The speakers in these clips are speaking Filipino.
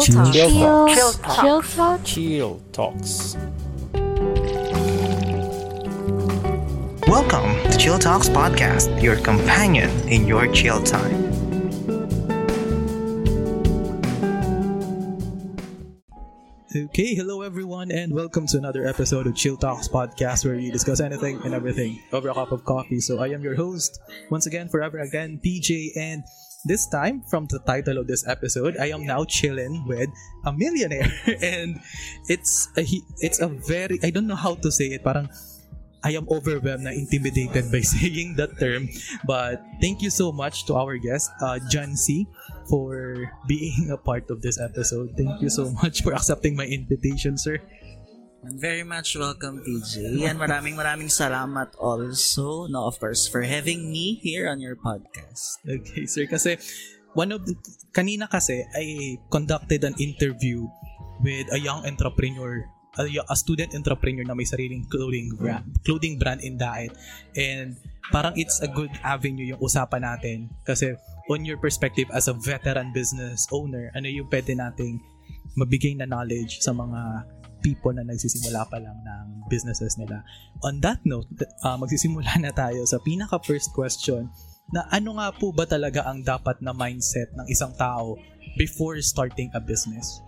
Chill Chill Talk. Talk. Chill Talk. Chill Talk. Chill Talks. Welcome to Chill Talks Podcast, your companion in your chill time. Okay, hello everyone, and welcome to another episode of Chill Talks Podcast, where we discuss anything and everything over a cup of coffee. So I am your host, once again, forever again, PJ, and this time, from the title of this episode, I am now chilling with a millionaire, and it's a, it's a very I don't know how to say it, parang I am overwhelmed na intimidated by saying that term. But thank you so much to our guest, uh, John C, for being a part of this episode. Thank you so much for accepting my invitation, sir. Very much welcome, PJ. And maraming maraming salamat also, no, of course, for having me here on your podcast. Okay, sir. Kasi, one of the, kanina kasi, I conducted an interview with a young entrepreneur a, student entrepreneur na may sariling clothing brand, clothing brand in Daet. And parang it's a good avenue yung usapan natin kasi on your perspective as a veteran business owner, ano yung pwede nating mabigay na knowledge sa mga people na nagsisimula pa lang ng businesses nila. On that note, uh, magsisimula na tayo sa pinaka first question na ano nga po ba talaga ang dapat na mindset ng isang tao before starting a business?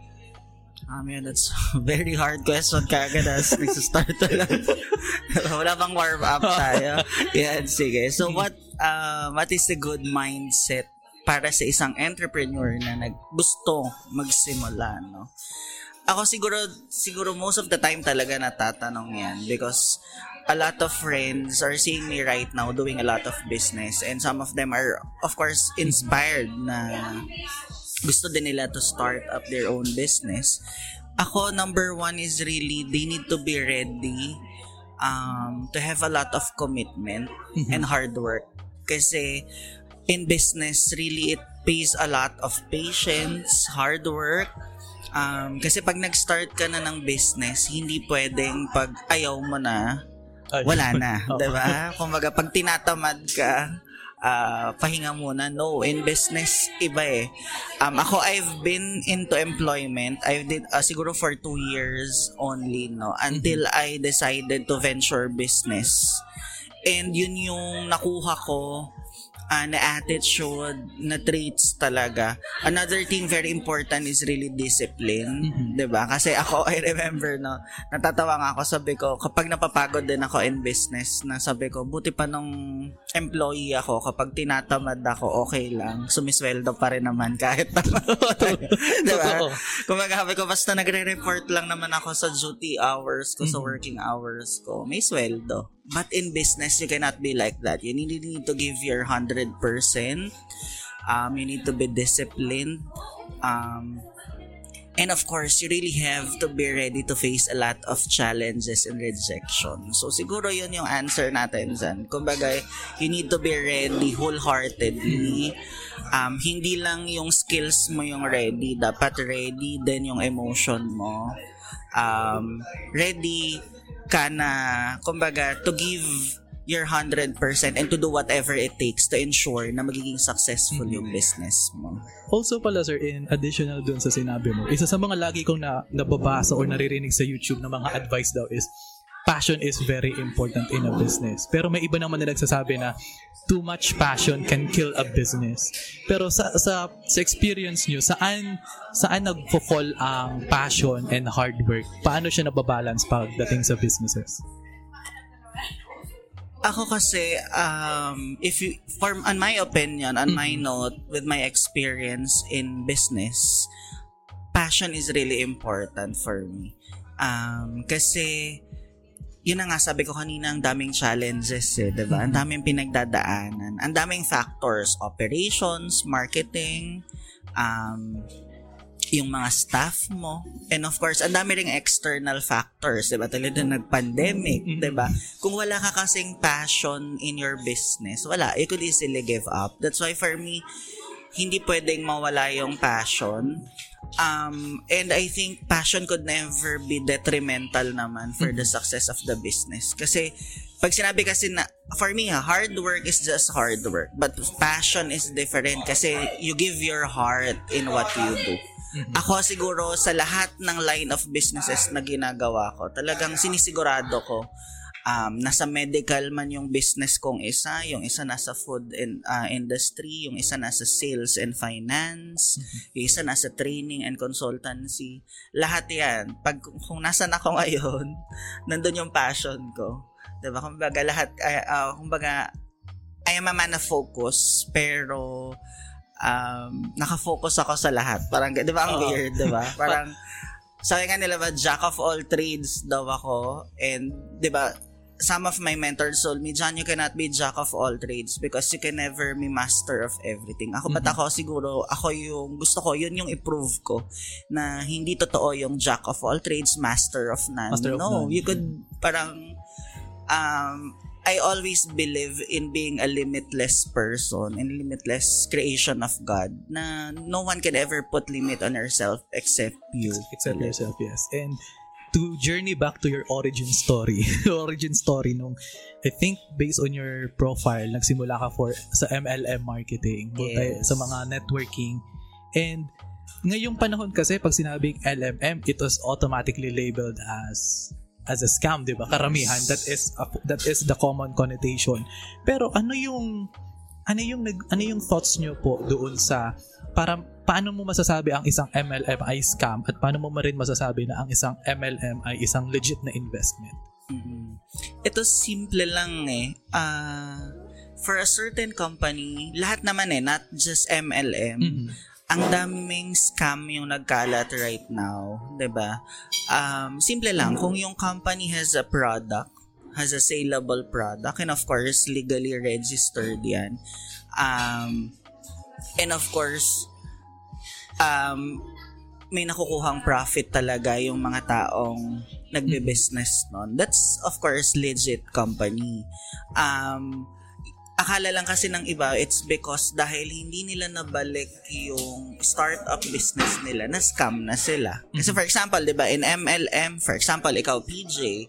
Um, yeah, that's a very hard question kagad as nagsistart lang. Wala bang warm up tayo? Yan, sige. So what uh, what is the good mindset para sa isang entrepreneur na naggusto magsimula, no? Ako siguro, siguro most of the time talaga natatanong yan because a lot of friends are seeing me right now doing a lot of business and some of them are of course inspired na gusto din nila to start up their own business. Ako, number one is really, they need to be ready um, to have a lot of commitment and hard work. Kasi in business, really, it pays a lot of patience, hard work, Um, kasi pag nag-start ka na ng business, hindi pwedeng pag ayaw mo na, Ay, wala na. Oo. 'di ba? Kumbaga, pag tinatamad ka, ah, pahinga muna. No, in business, iba eh. Um, ako, I've been into employment. I did, ah, siguro for two years only, no? Until I decided to venture business. And yun yung nakuha ko ah, na attitude, na traits talaga. Another thing very important is really discipline. 'di ba Kasi ako, I remember, no, natatawa nga ako, sabi ko, kapag napapagod din ako in business, na sabi ko, buti pa nung employee ako, kapag tinatamad ako, okay lang, sumisweldo pa rin naman kahit na diba? Totoo. Kumbaga sabi ko, basta nagre-report lang naman ako sa duty hours ko, sa working hours ko, may sweldo. But in business, you cannot be like that. You need, need to give your 100%. Um, you need to be disciplined. Um, and of course, you really have to be ready to face a lot of challenges and rejection. So, siguro yun yung answer natin dyan. Kumbaga, you need to be ready wholeheartedly. Um, hindi lang yung skills mo yung ready. Dapat ready din yung emotion mo. Um, ready ka na, kumbaga, to give your 100% and to do whatever it takes to ensure na magiging successful yung business mo. Also pala sir, in additional dun sa sinabi mo, isa sa mga lagi kong na, nababasa or naririnig sa YouTube na mga advice daw is passion is very important in a business. Pero may iba naman na nagsasabi na too much passion can kill a business. Pero sa sa, sa experience nyo, saan saan nagfo-fall ang passion and hard work? Paano siya nababalance pagdating sa businesses? Ako kasi, um, if you, for, on my opinion, on my note, with my experience in business, passion is really important for me. Um, kasi, yun na nga sabi ko kanina, ang daming challenges eh, di ba? Ang daming pinagdadaanan. Ang daming factors, operations, marketing, um, yung mga staff mo. And of course, ang dami ring external factors, 'di ba? Ng nag-pandemic, 'di ba? Kung wala ka kasing passion in your business, wala, you could easily give up. That's why for me, hindi pwedeng mawala yung passion. Um, and I think passion could never be detrimental naman for the success of the business. Kasi pag sinabi kasi na, for me, ha, hard work is just hard work. But passion is different kasi you give your heart in what you do. Ako siguro sa lahat ng line of businesses na ginagawa ko, talagang sinisigurado ko um, nasa medical man yung business kong isa, yung isa nasa food and uh, industry, yung isa nasa sales and finance, yung isa nasa training and consultancy. Lahat yan. Pag, kung nasan ako ngayon, nandun yung passion ko. Diba? Kumbaga lahat, uh, uh, kumbaga, I am a man of focus, pero um, nakafocus ako sa lahat. Parang, di ba, ang weird, di ba? Parang, sabi nga nila ba, jack of all trades daw ako. And, di ba, some of my mentors told me, John, you cannot be jack of all trades because you can never be master of everything. Ako, ba't ako siguro, ako yung, gusto ko, yun yung i-prove ko na hindi totoo yung jack of all trades, master of none. Master of no, none. you could, parang, um, I always believe in being a limitless person and limitless creation of God na no one can ever put limit on yourself except you. Except yourself, yes. And to journey back to your origin story, origin story nung, I think based on your profile, nagsimula ka for sa MLM marketing, Yes. sa mga networking, and ngayong panahon kasi pag sinabing LMM, it was automatically labeled as as a scam, 'di ba? Karamihan that is a- that is the common connotation. Pero ano yung ano yung nag, ano yung thoughts nyo po doon sa para paano mo masasabi ang isang MLM ay scam at paano mo rin masasabi na ang isang MLM ay isang legit na investment? Mhm. Ito simple lang eh. Ah, for a certain company, lahat naman eh, not just MLM. Mhm. Ang daming scam yung nagkalat right now, 'di ba? Um, simple lang, kung yung company has a product, has a saleable product, and of course, legally registered yan. Um, and of course, um, may nakukuhang profit talaga yung mga taong nagbe-business nun. That's, of course, legit company. Um, akala lang kasi ng iba, it's because dahil hindi nila nabalik yung startup business nila, na scam na sila. Kasi for example, di ba, in MLM, for example, ikaw, PJ,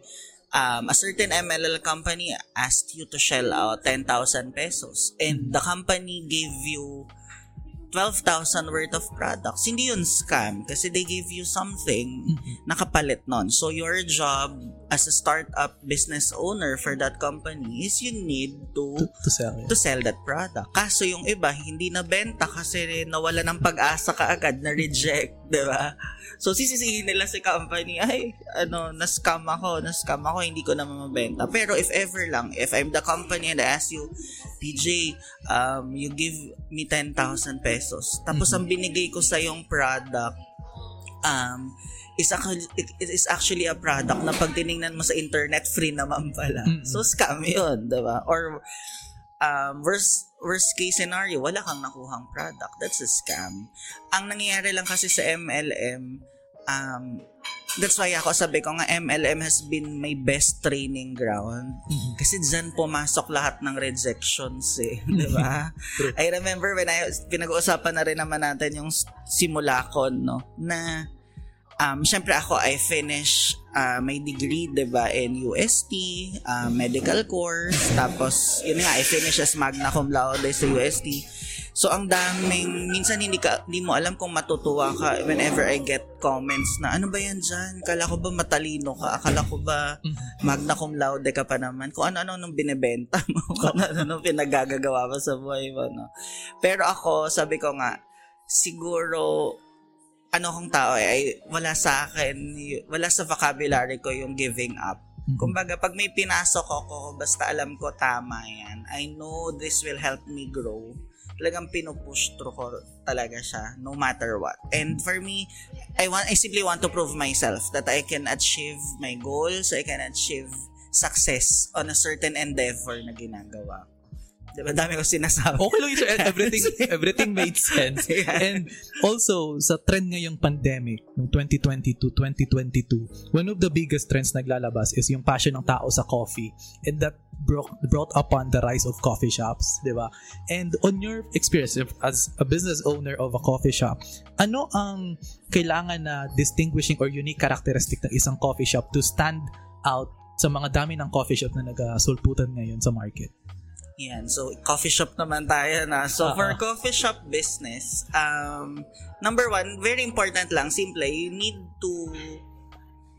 um, a certain MLL company asked you to shell out 10,000 pesos and the company gave you 12,000 worth of products. Hindi yun scam kasi they give you something na kapalit nun. So your job as a startup business owner for that company is you need To, to to sell to sell that product. Kaso yung iba, hindi na benta kasi nawala ng pag-asa kaagad, na reject, di ba? So, sisisihin nila si company, ay, ano, na-scam ako, na-scam ako, hindi ko na mabenta. Pero if ever lang, if I'm the company and I ask you, PJ, um, you give me 10,000 pesos. Tapos, ang binigay ko sa yung product, um, is actually, it is actually a product na pag tiningnan mo sa internet, free naman pala. Mm-mm. So, scam yun, di ba? Or, um, worst, worst case scenario, wala kang nakuhang product. That's a scam. Ang nangyayari lang kasi sa MLM, um, that's why ako sabi ko nga MLM has been my best training ground. Mhm. Kasi dyan pumasok lahat ng rejections eh. Di ba? True. I remember when I, pinag-uusapan na rin naman natin yung s- simulacon, no? Na, um, syempre ako, I finish uh, my degree, di ba, in UST, uh, medical course, tapos, yun nga, I finish as magna cum laude sa UST. So, ang daming, minsan hindi, ka, hindi mo alam kung matutuwa ka whenever I get comments na, ano ba yan dyan? Kala ko ba matalino ka? Akala ko ba Mhm. magna cum laude ka pa naman? Kung ano-ano nung binibenta mo, kung ano-ano nung pinagagagawa mo sa buhay mo, no? Pero ako, sabi ko nga, siguro, ano kong tao eh, ay wala sa akin, wala sa vocabulary ko yung giving up. Mhm. Kumbaga, pag may pinasok ako, basta alam ko tama yan, I know this will help me grow. Talagang pinupush through ko talaga siya, no matter what. And for me, I want, I simply want to prove myself that I can achieve my goals, I can achieve success on a certain endeavor na ginagawa. Diba, dami ko sinasabi. Okay lang yun. Everything, everything made sense. And also, sa trend ngayong pandemic, ng 2020 to 2022, one of the biggest trends naglalabas is yung passion ng tao sa coffee. And that brought, brought upon the rise of coffee shops, di ba? And on your experience as a business owner of a coffee shop, ano ang kailangan na distinguishing or unique characteristic ng isang coffee shop to stand out sa mga dami ng coffee shop na nagasulputan ngayon sa market? Yan. So, coffee shop naman tayo na. So, Oo. for coffee shop business, um, number one, very important lang, simple, you need to,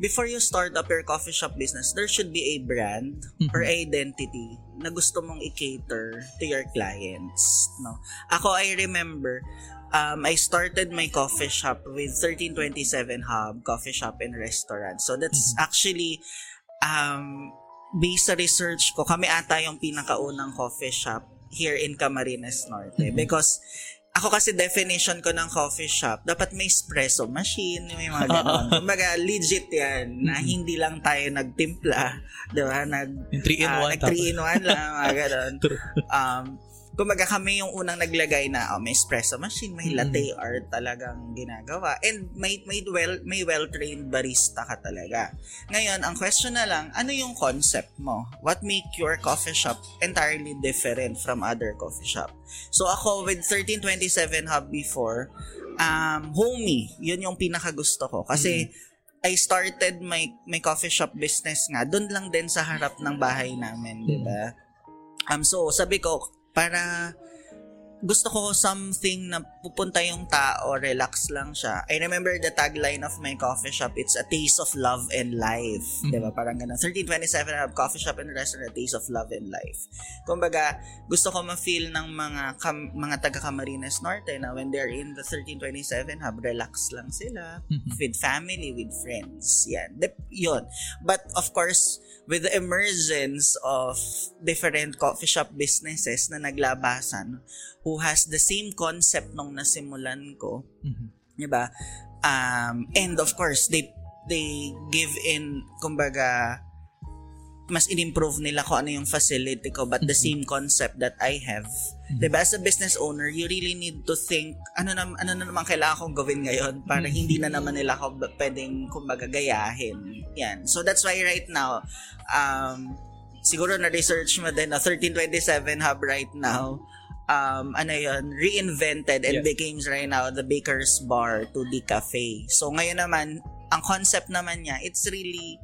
before you start up your coffee shop business, there should be a brand Mhm. or identity na gusto mong i-cater to your clients. No? Ako, I remember, um, I started my coffee shop with 1327 Hub Coffee Shop and Restaurant. So, that's actually, um, based sa research ko, kami ata yung pinakaunang coffee shop here in Camarines Norte. Because, ako kasi definition ko ng coffee shop, dapat may espresso machine, may mga ganon. Kumbaga, legit yan, na hindi lang tayo nagtimpla, di ba? Nag, Yung 3 in ah, 1. nag 3 in 1 lang, mga. True. Um, kumbaga kami yung unang naglagay na oh, may espresso machine, may Mm. latte art talagang ginagawa. And may may well may well-trained barista ka talaga. Ngayon, ang question na lang, ano yung concept mo? What make your coffee shop entirely different from other coffee shop? So ako with 1327 Hub before, um homey, yun yung pinakagusto ko kasi I started my my coffee shop business nga doon lang din sa harap ng bahay namin, 'di ba? Um so sabi ko para gusto ko something na pupunta yung tao, relax lang siya. I remember the tagline of my coffee shop, it's a taste of love and life. Mhm. 'Di ba? Parang ganun. 1327 I have coffee shop and restaurant, a taste of love and life. Kumbaga, gusto ko ma-feel ng mga kam- mga taga Camarines Norte na when they're in the 1327 hub, relax lang sila Mhm. with family, with friends. Yan. Dep- yun. But of course, with the emergence of different coffee shop businesses na naglabasan who has the same concept nung nasimulan ko, Mhm. 'di ba? Um, and of course, they they give in kumbaga mas in-improve nila ko ano yung facility ko but the same concept that I have. 'Di ba as a business owner, you really need to think ano na ano na naman kailangan kong gawin ngayon para Mhm. hindi na naman nila ako pwedeng kumbaga gayahin. Yan. So that's why right now um siguro na research mo din na 1327 hub right now um, ano yun, reinvented and Yes. became right now the Baker's Bar to the Cafe. So ngayon naman, ang concept naman niya, it's really,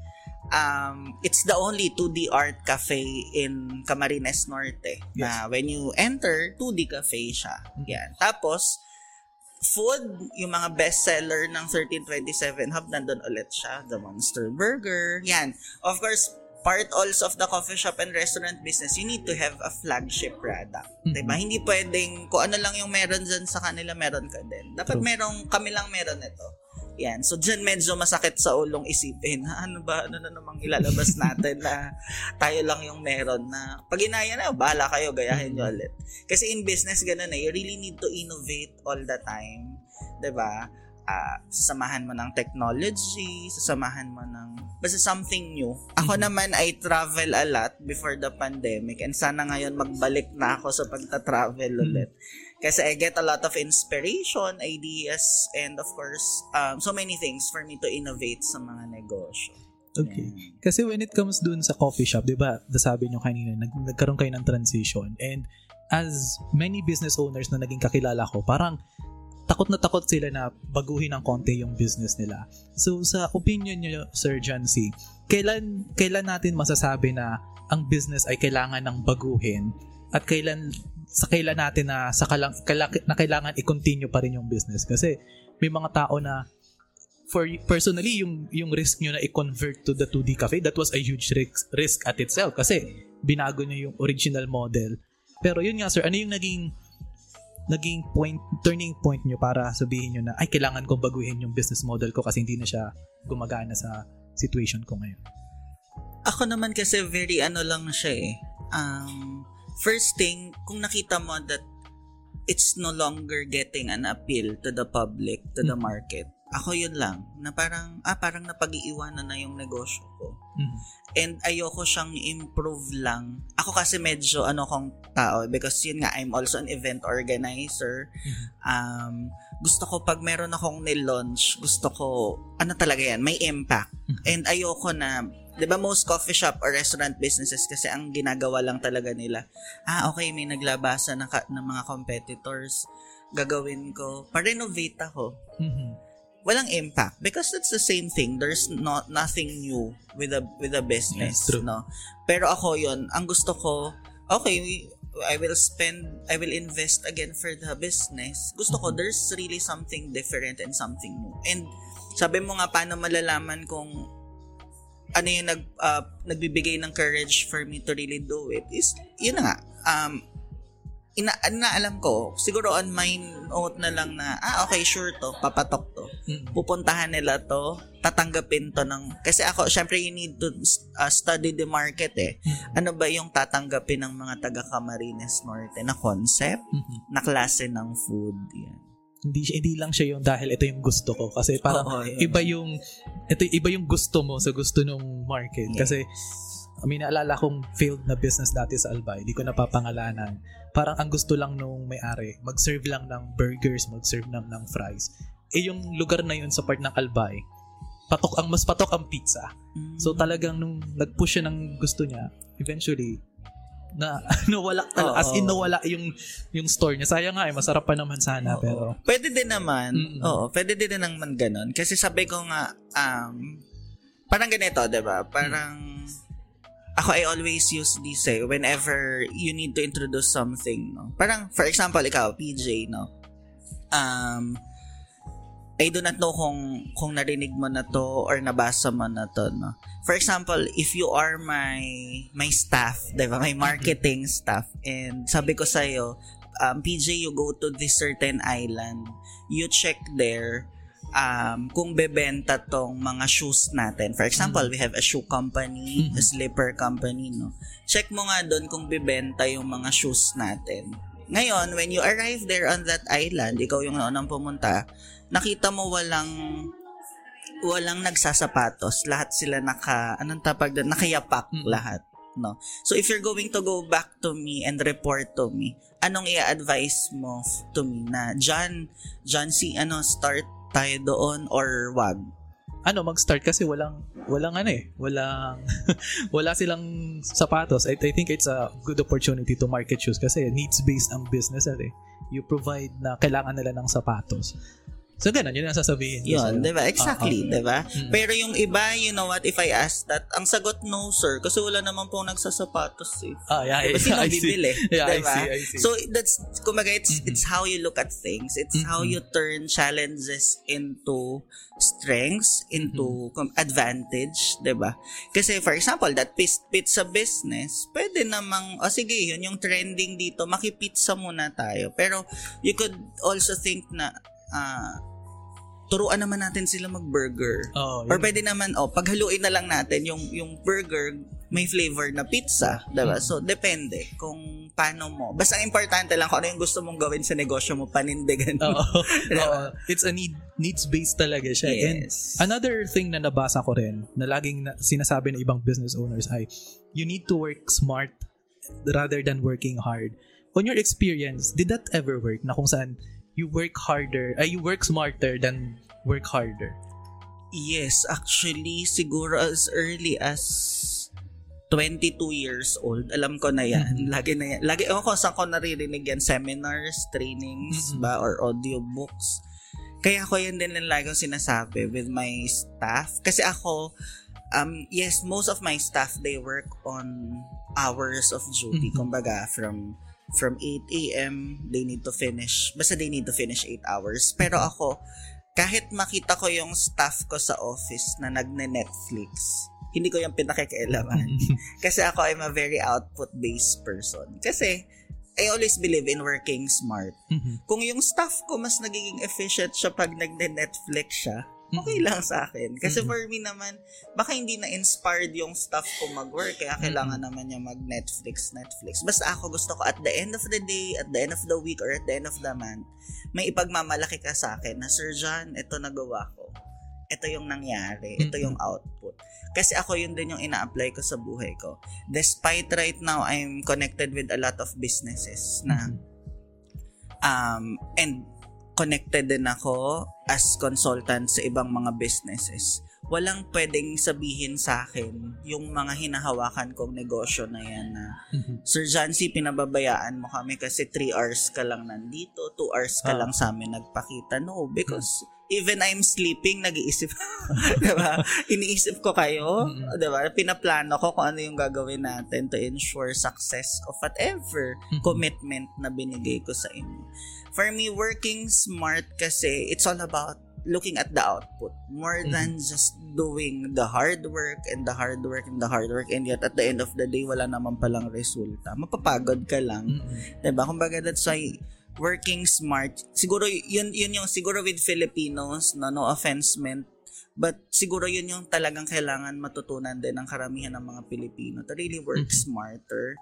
um, it's the only 2D art cafe in Camarines Norte. Na when you enter, 2D cafe siya. Yan. Tapos, food, yung mga bestseller ng 1327 Hub, nandun ulit siya. The Monster Burger. Yan. Of course, part also of the coffee shop and restaurant business, you need to have a flagship product. Mhm. Diba? Hindi pwedeng, kung ano lang yung meron dyan sa kanila, meron ka din. Dapat True. merong, kami lang meron ito. Yan. So, dyan medyo masakit sa ulong isipin. Ha, ano ba, ano na namang ilalabas natin na tayo lang yung meron na pag inaya na, bahala kayo, gayahin nyo ulit. Kasi in business, ganun eh. You really need to innovate all the time. ba? Ah, sasamahan mo ng technology, sasamahan mo ng basta something new. Ako naman, I travel a lot before the pandemic and sana ngayon magbalik na ako sa pagta-travel ulit. Kasi I get a lot of inspiration, ideas, and of course, um, so many things for me to innovate sa mga negosyo. Okay. Kasi when it comes dun sa coffee shop, di ba, nasabi nyo kanina, nag, nagkaroon kayo ng transition. And as many business owners na naging kakilala ko, parang takot na takot sila na baguhin ng konti yung business nila. So sa opinion nyo, Sir John C., kailan, kailan natin masasabi na ang business ay kailangan ng baguhin at kailan sa kailan natin na sa kalang, kaila- na kailangan i-continue pa rin yung business. Kasi may mga tao na for personally yung yung risk nyo na i-convert to the 2D cafe that was a huge risk risk at itself. Kasi binago nyo yung original model. Pero yun nga sir ano yung naging naging point turning point nyo para sabihin nyo na ay kailangan kong baguhin yung business model ko kasi hindi na siya gumagana sa situation ko ngayon Ako naman kasi very ano lang siya eh. Um, first thing, kung nakita mo that it's no longer getting an appeal to the public, to the Mhm. market, ako yun lang, na parang, ah, parang napag-iiwanan na yung negosyo ko. Mhm. And ayoko siyang improve lang. Ako kasi medyo ano kong tao because yun nga, I'm also an event organizer. Um, gusto ko pag meron akong nilaunch, gusto ko, ano talaga yan, may impact. And ayoko na, di ba most coffee shop or restaurant businesses kasi ang ginagawa lang talaga nila, ah okay, may naglabasan ng, ka- ng mga competitors, gagawin ko, pa-renovate ako. Mhm. walang impact because it's the same thing. There's not nothing new with the with the business Yes, no? Pero ako yon ang gusto ko okay I will spend, I will invest again for the business, gusto ko there's really something different and something new. And sabi mo nga, paano malalaman kung ano yung nag, uh, nagbibigay ng courage for me to really do it is, yun na nga, um, ina, naalam ko, siguro on my note na lang na, ah, okay, sure to, papatok to. Pupuntahan nila to, tatanggapin to ng, kasi ako, syempre you need to uh, study the market eh. Ano ba yung tatanggapin ng mga taga Camarines Norte na concept, na klase ng food, yan. Hindi, hindi lang siya yung dahil ito yung gusto ko. Kasi parang Oo, yun. iba yung, ito, iba yung gusto mo sa gusto ng market. Yes. Kasi, I mean, naalala kong failed na business dati sa Albay. Hindi ko napapangalanan. Parang ang gusto lang nung may-ari, mag-serve lang ng burgers, mag-serve lang ng fries. Eh yung lugar na yun sa part ng Albay, patok ang mas patok ang pizza. So talagang nung nag-push siya ng gusto niya, eventually na nawala Oo. tal- as in nawala yung yung store niya. Sayang nga eh, masarap pa naman sana Oo. pero Pwede din naman. Mm-mm. Oo, pwede din naman ganun. Kasi sabi ko nga, um, parang ganito, di ba? Parang, ako I always use this eh, whenever you need to introduce something, no? Parang, for example, ikaw, PJ, no? Um, I do not know kung kung narinig mo na to or nabasa mo na to, no? For example, if you are my my staff, 'di ba? My marketing staff and sabi ko sa um, PJ, you go to this certain island, you check there um, kung bebenta tong mga shoes natin. For example, we have a shoe company, a slipper company, no? Check mo nga doon kung bebenta yung mga shoes natin. Ngayon, when you arrive there on that island, ikaw yung unang pumunta, nakita mo walang walang nagsasapatos. Lahat sila naka, anong tapag doon? Nakayapak Mm. lahat. No? So if you're going to go back to me and report to me, anong i-advise mo to me na John, John si ano start tayo doon or wag? ano mag-start kasi walang walang ano eh walang wala silang sapatos I, I think it's a good opportunity to market shoes kasi needs based ang business eh you provide na kailangan nila ng sapatos so ganun yun ang sasabihin Yun, di ba? Exactly, di ba? Mm. Pero yung iba, you know what, if I ask that, ang sagot no, sir, kasi wala naman pong nagsasapatos eh. ah yeah, Diba? yeah, Sino I see bibili? yeah I Diba? see I see So that's kumbaga it's Mhm. it's how you look at things. It's how Mhm. you turn challenges into strengths, into Mhm. com- advantage, 'di ba? Kasi for example, that pizza business, pwede namang o sige, yun yung trending dito, makipizza muna tayo. Pero you could also think na ah, turuan naman natin sila mag-burger. oh, Or pwede naman, oh, paghaluin na lang natin yung, yung burger, may flavor na pizza, diba? So, depende kung paano mo. Basta ang importante lang kung ano yung gusto mong gawin sa negosyo mo, panindigan mo. Oo. Diba? Oo. it's a need needs based talaga siya and Yes. Another thing na nabasa ko rin na laging na, sinasabi ng ibang business owners ay you need to work smart rather than working hard. On your experience, did that ever work na kung saan you work harder, ay you work smarter than work harder? Yes, actually, siguro as early as 22 years old, alam ko na yan. Mhm. Lagi na yan. Lagi, ewan ko saan ko naririnig yan, seminars, trainings, Mhm. ba, or audiobooks. Kaya ako yun din ang lagi sinasabi with my staff. Kasi ako, um, yes, most of my staff, they work on hours of duty. Mhm. Kumbaga, from from 8 a.m., they need to finish, basta they need to finish 8 hours. Pero ako, kahit makita ko yung staff ko sa office na nagne-Netflix, hindi ko yung pinakikialaman. Kasi ako, I'm a very output-based person. Kasi, I always believe in working smart. Mhm. Kung yung staff ko mas nagiging efficient siya pag nagne-Netflix siya, okay lang sa akin. Kasi for me naman, baka hindi na-inspired yung staff ko mag-work, kaya kailangan naman niya mag-Netflix, Netflix. Basta ako gusto ko at the end of the day, at the end of the week, or at the end of the month, may ipagmamalaki ka sa akin na, Sir John, ito nagawa ko. Ito yung nangyari. Ito yung output. Kasi ako yun din yung ina-apply ko sa buhay ko. Despite right now, I'm connected with a lot of businesses na um, and connected din ako as consultant sa ibang mga businesses. Walang pwedeng sabihin sa akin yung mga hinahawakan kong negosyo na yan na Mhm. Sir Jancy, pinababayaan mo kami kasi 3 hours ka lang nandito, 2 hours ka Ah. lang sa amin nagpakita. No, because even I'm sleeping, nag-iisip. diba? Iniisip ko kayo. Mm-mm. Diba? Pinaplano ko kung ano yung gagawin natin to ensure success of whatever Mhm. commitment na binigay ko sa inyo. For me, working smart kasi, it's all about looking at the output more Mhm. than just doing the hard work and the hard work and the hard work and yet at the end of the day wala naman palang resulta mapapagod ka lang Mm-mm. 'Di ba? Kumbaga that's why working smart, siguro yun yun yung siguro with Filipinos, no, no offense meant, but siguro yun yung talagang kailangan matutunan din ng karamihan ng mga Pilipino to really work Mhm. smarter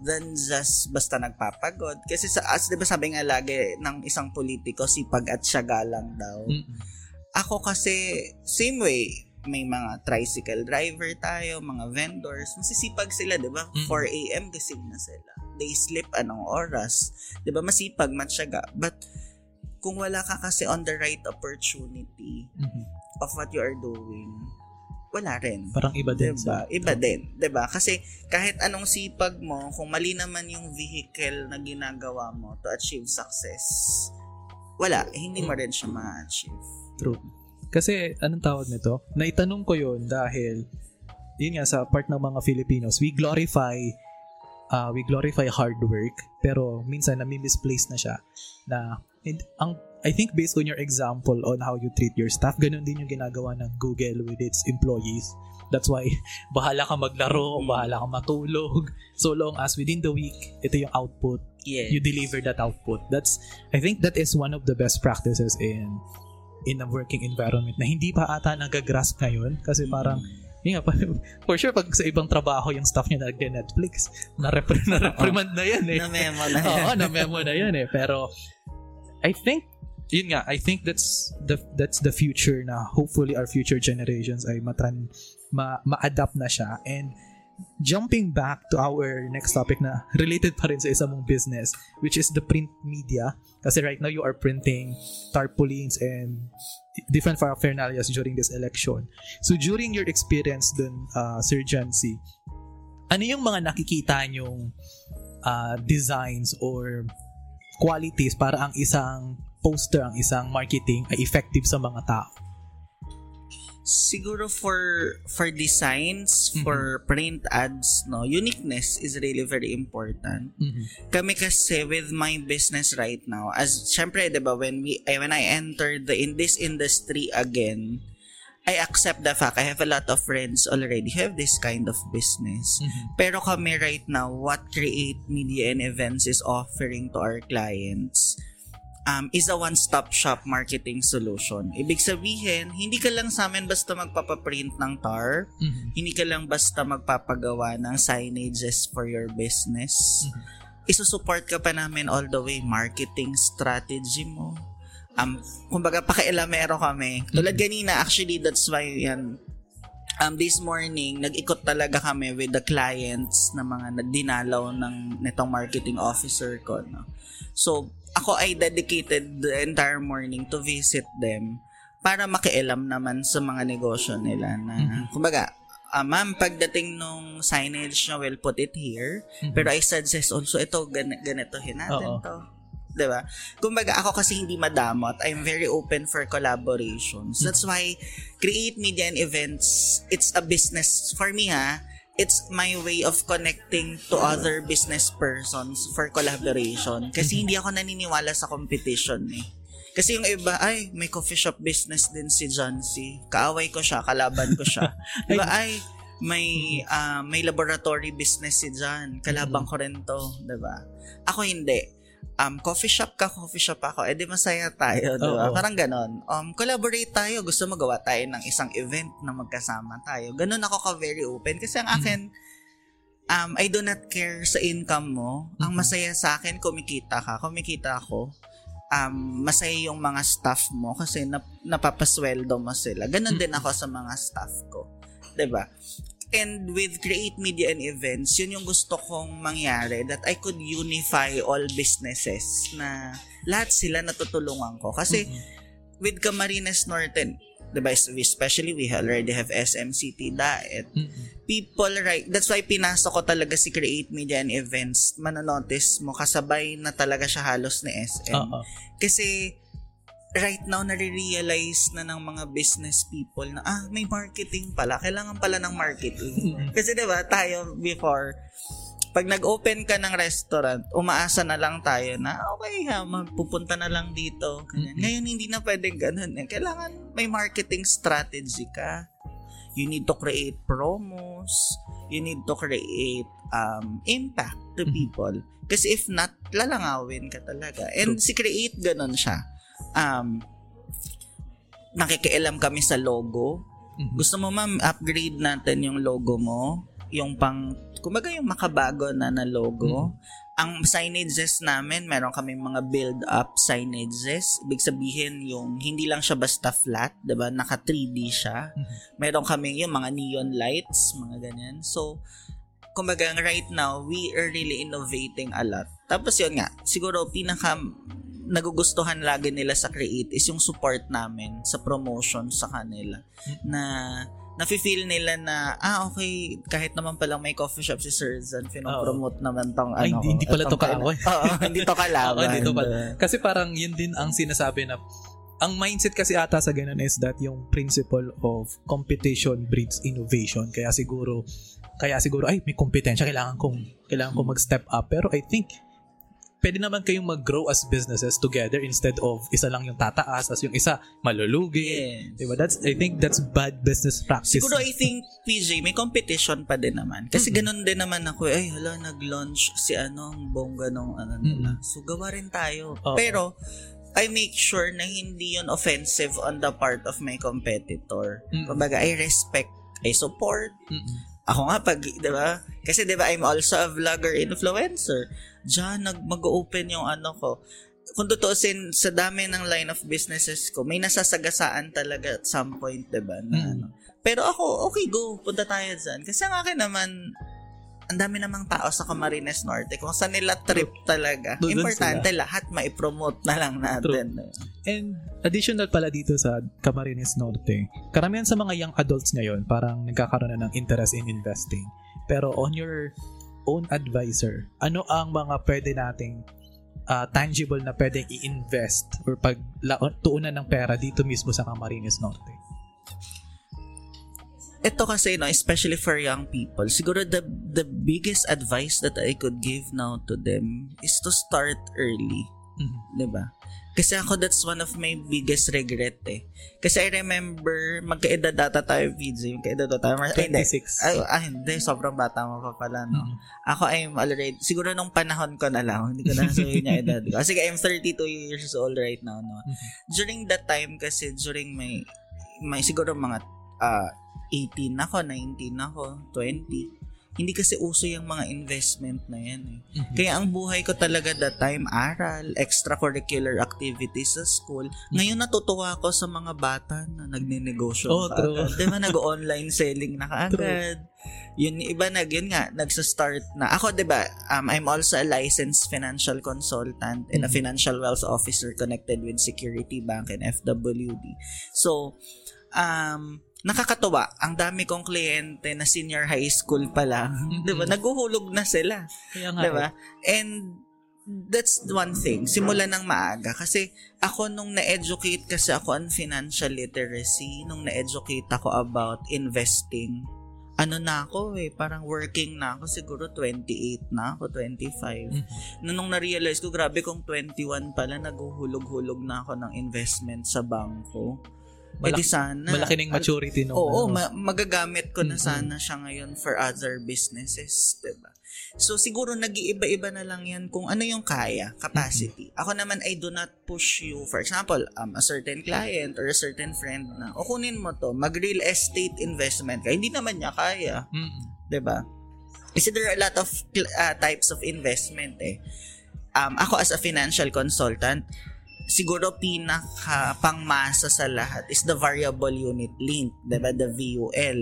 than just basta nagpapagod. Kasi sa as 'di ba sabi nga lagi ng isang politiko, sipag at syaga lang daw. Mm-mm. Ako kasi, same way, may mga tricycle driver tayo, mga vendors, masisipag sila, di ba? Mm. 4 a.m. gising na sila. They sleep anong oras. Di ba? Masipag, matyaga. But, kung wala ka kasi on the right opportunity Mhm. Of what you are doing, wala rin. Parang iba din Diba? sa... Iba din. 'di ba? Kasi kahit anong sipag mo, kung mali naman yung vehicle na ginagawa mo to achieve success, wala. Eh, hindi mo rin siya ma-achieve. True. Kasi, anong tawag nito? Naitanong ko yun dahil, yun nga, sa part ng mga Filipinos, we glorify uh, we glorify hard work, pero minsan nami-misplace na siya na and, ang I think based on your example on how you treat your staff, ganun din yung ginagawa ng Google with its employees. That's why bahala ka maglaro, bahala ka matulog. So long as within the week, ito yung output, Yes. you deliver that output. That's I think that is one of the best practices in in a working environment na hindi pa ata nagagrasp ngayon kasi parang yun nga, pa- for sure pag sa ibang trabaho yung staff niya nag-Netflix na-repr- na-reprimand na yan eh na memo na yan. Oo, na-memo na yan eh pero I think yun nga I think that's the that's the future na hopefully our future generations ay matran ma, ma-adapt na siya. And jumping back to our next topic na related pa rin sa isa mong business which is the print media. Kasi right now you are printing tarpaulins and different paraphernalias during this election. So during your experience dun uh, Sir Jancy ano yung mga nakikita nyong uh, designs or qualities para ang isang poster ang isang marketing ay effective sa mga tao Siguro for for designs, Mhm. for print ads, no, uniqueness is really very important. Kami kasi with my business right now, as syempre, 'di ba, when we eh, when I entered the in this industry again, I accept the fact I have a lot of friends already who have this kind of business. Mhm. Pero kami right now, what Create Media and Events is offering to our clients um, is a one-stop shop marketing solution. Ibig sabihin, hindi ka lang sa amin basta magpapaprint ng TAR, Mhm. hindi ka lang basta magpapagawa ng signages for your business. Isusupport ka pa namin all the way, marketing strategy mo. Um, kumbaga, pakialamero kami. Tulad kanina, actually, that's why yan, um, this morning, nag-ikot talaga kami with the clients na mga nagdinalaw ng netong marketing officer ko. No? So, ako ay dedicated the entire morning to visit them para makialam naman sa mga negosyo nila na, Mhm. kumbaga, ah, ma'am, pagdating nung signage nyo, we'll put it here. Mhm. Pero I suggest also, ito, gan- ganitohin natin Oo. to. 'Di ba? Kumbaga, ako kasi hindi madamot. I'm very open for collaborations. That's why Create Media and Events, it's a business. For me ha, it's my way of connecting to other business persons for collaboration. Kasi hindi ako naniniwala sa competition eh. Kasi yung iba, ay, may coffee shop business din si John C. Kaaway ko siya, kalaban ko siya. diba, ay, may ah, may laboratory business si John. Kalaban ko rin to, 'di ba? Ako hindi. Um, coffee shop ka, coffee shop ako. Eh, di masaya tayo, di ba? Parang ganon. Um, collaborate tayo. Gusto magawa tayo ng isang event na magkasama tayo. Ganon ako ka very open. Kasi ang akin, um, I do not care sa income mo. Ang Mhm. masaya sa akin, kumikita ka. Kumikita ako. Um, masaya yung mga staff mo kasi nap- napapasweldo mo sila. Ganon din ako sa mga staff ko. 'Di ba? And with Create Media and Events, yun yung gusto kong mangyari that I could unify all businesses na lahat sila natutulungan ko. Kasi Mhm. with Camarines Norton, diba, especially we already have SMCT Daet, Mhm. people right that's why pinasok ko talaga si Create Media and Events manonotice mo kasabay na talaga siya halos ni SM Oo. kasi right now nare-realize na ng mga business people na ah may marketing pala. Kailangan pala ng marketing. Kasi 'di ba tayo before pag nag-open ka ng restaurant umaasa na lang tayo na okay ha pupunta na lang dito. Ganyan. ngayon hindi na pwedeng ganun eh. kailangan may marketing strategy ka. You need to create promos. You need to create um, impact to people. Kasi if not lalangawin ka talaga. And si create ganun siya um, nakikialam kami sa logo. Mhm. Gusto mo ma'am, upgrade natin yung logo mo. Yung pang, kumbaga yung makabago na na logo. Ang signages namin, meron kami mga build-up signages. Ibig sabihin, yung hindi lang siya basta flat, 'di ba Naka 3D siya. Meron kami yung mga neon lights, mga ganyan. So, kumbaga right now, we are really innovating a lot. Tapos yun nga, siguro pinaka nagugustuhan lagi nila sa Create is yung support namin sa promotion sa kanila. Na nafe-feel nila na, ah, okay, kahit naman palang may coffee shop si Sir Zan, pinopromote naman tong Ay, ano. hindi- hindi pala to kaaway. Oo, hindi to kalaban. Oo, dito pala. Kasi parang yun din ang sinasabi na ang mindset kasi ata sa ganun is that yung principle of competition breeds innovation. Kaya siguro kaya siguro ay may kompetensya kailangan kong kailangan kong mag-step up. Pero I think pwede naman kayong mag-grow as businesses together instead of isa lang yung tataas as yung isa malulugi. Yes. Diba? That's I think that's bad business practice. Siguro I think, PJ, may competition pa din naman. Kasi Mm-mm. ganun din naman ako, ay, hala, nag-launch si anong bongga nung ano nila. So, gawa rin tayo. Oo. Pero, I make sure na hindi yun offensive on the part of my competitor. Mm-mm. Kumbaga, I respect, I support. Mm-mm. Ako nga, pag, di ba? Kasi, di ba, I'm also a vlogger influencer. Diyan, nag, mag-open yung ano ko. Kung tutuusin, sa dami ng line of businesses ko, may nasasagasaan talaga at some point, di ba? Na, Mm. ano. Pero ako, okay, go. Punta tayo dyan. Kasi ang akin naman, ang dami namang tao sa Camarines Norte. Kung saan nila trip talaga, Doon importante lahat maipromote na lang natin. And additional pala dito sa Camarines Norte, karamihan sa mga young adults ngayon parang nagkakaroon na ng interest in investing. Pero on your own advisor, ano ang mga pwede nating ah, tangible na pwedeng i-invest or pag tuunan ng pera dito mismo sa Camarines Norte? ito kasi no especially for young people siguro the the biggest advice that I could give now to them is to start early Mhm. 'di ba kasi ako that's one of my biggest regret eh kasi I remember magkaedad data tayo VJ yung kaedad tayo ay, hindi 26. ay, ah, hindi sobrang bata mo pa pala no Mhm. ako I'm already siguro nung panahon ko na lang hindi ko na sabihin niya edad ko sige I'm 32 years old right now no Mhm. during that time kasi during my may siguro mga ah, 18 ako, 19 ako, 20. Hindi kasi uso yung mga investment na yan eh. Mhm. Kaya ang buhay ko talaga that time, aral, extracurricular activities sa school. Ngayon natutuwa ako sa mga bata na nagnenegosyo. Oh, true. Di ba nag-online selling na kaagad? Yun, iba nag, yun nga, nagsa-start na. Ako, di ba, um, I'm also a licensed financial consultant and a Mhm. financial wealth officer connected with Security Bank and FWD. So, um, nakakatuwa. Ang dami kong kliyente na senior high school pa lang. Mhm. Di ba? Naguhulog na sila. Kaya nga, Di ba? And that's one thing. Simula ng maaga. Kasi ako nung na-educate kasi ako on financial literacy, nung na-educate ako about investing, ano na ako eh, parang working na ako, siguro 28 na ako, 25. Mhm. Na nung na-realize ko, grabe kung 21 pala, naguhulog-hulog na ako ng investment sa bangko. Malaki- di sana. malaki ng maturity no. Oo, ano. ma- magagamit ko na sana siya ngayon for other businesses, 'di ba? So siguro nag-iiba-iba na lang 'yan kung ano yung kaya, capacity. Ako naman I do not push you. For example, um, a certain client or a certain friend na, o kunin mo to, mag real estate investment ka. Hindi naman niya kaya, Mm-mm. 'di ba? Kasi there are a lot of uh, types of investment eh. Um, ako as a financial consultant, siguro pinaka pangmasa sa lahat is the variable unit link, 'di ba? The VUL.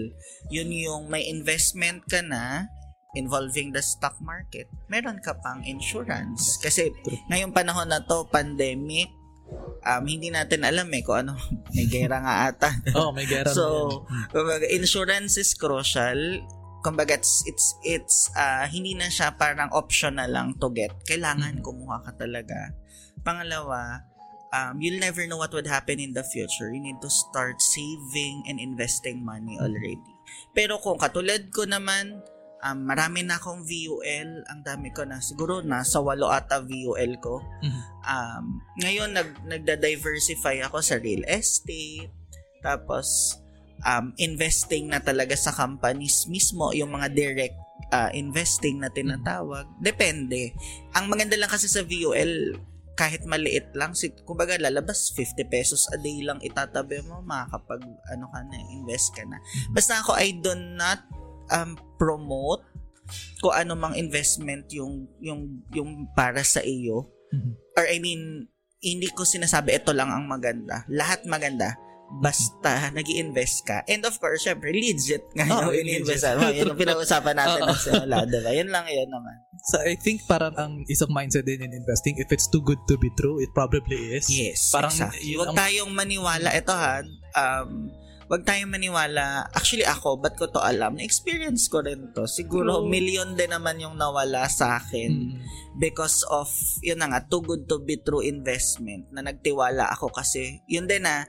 Yun yung may investment ka na involving the stock market. Meron ka pang insurance. Kasi ngayong panahon na to, pandemic, um, hindi natin alam eh kung ano, may gera nga ata. Oh, may gera na. So, kumbaga, insurance is crucial. Kumbaga, it's, it's, it's ah, hindi na siya parang optional lang to get. Kailangan Mm. kumuha ka talaga. Pangalawa, um, you'll never know what would happen in the future. You need to start saving and investing money already. Pero kung katulad ko naman, um, marami na akong VUL, ang dami ko na, siguro nasa walo ata VUL ko. Mhm. Um, ngayon, nag, nagda-diversify ako sa real estate, tapos um, investing na talaga sa companies mismo, yung mga direct uh, investing na tinatawag. Depende. Ang maganda lang kasi sa VUL, kahit maliit lang, si, kumbaga lalabas 50 pesos a day lang itatabi mo, makakapag ano ka na, invest ka na. Basta ako, I do not um, promote kung ano mang investment yung yung yung para sa iyo Mhm. or I mean hindi ko sinasabi ito lang ang maganda lahat maganda basta nag invest ka. And of course, syempre, legit nga Oo, yung in-invest. Yun ang pinag-usapan natin ng simula, diba? Yun lang yun naman. So I think parang ang isang mindset din in investing, if it's too good to be true, it probably is. Yes, Parang exactly. Huwag ang- tayong maniwala. Ito ha, um, wag tayong maniwala. Actually ako, ba't ko to alam? Na-experience ko rin to. Siguro, True. million din naman yung nawala sa akin. Mm. because of, yun na nga, too good to be true investment na nagtiwala ako kasi, yun din na,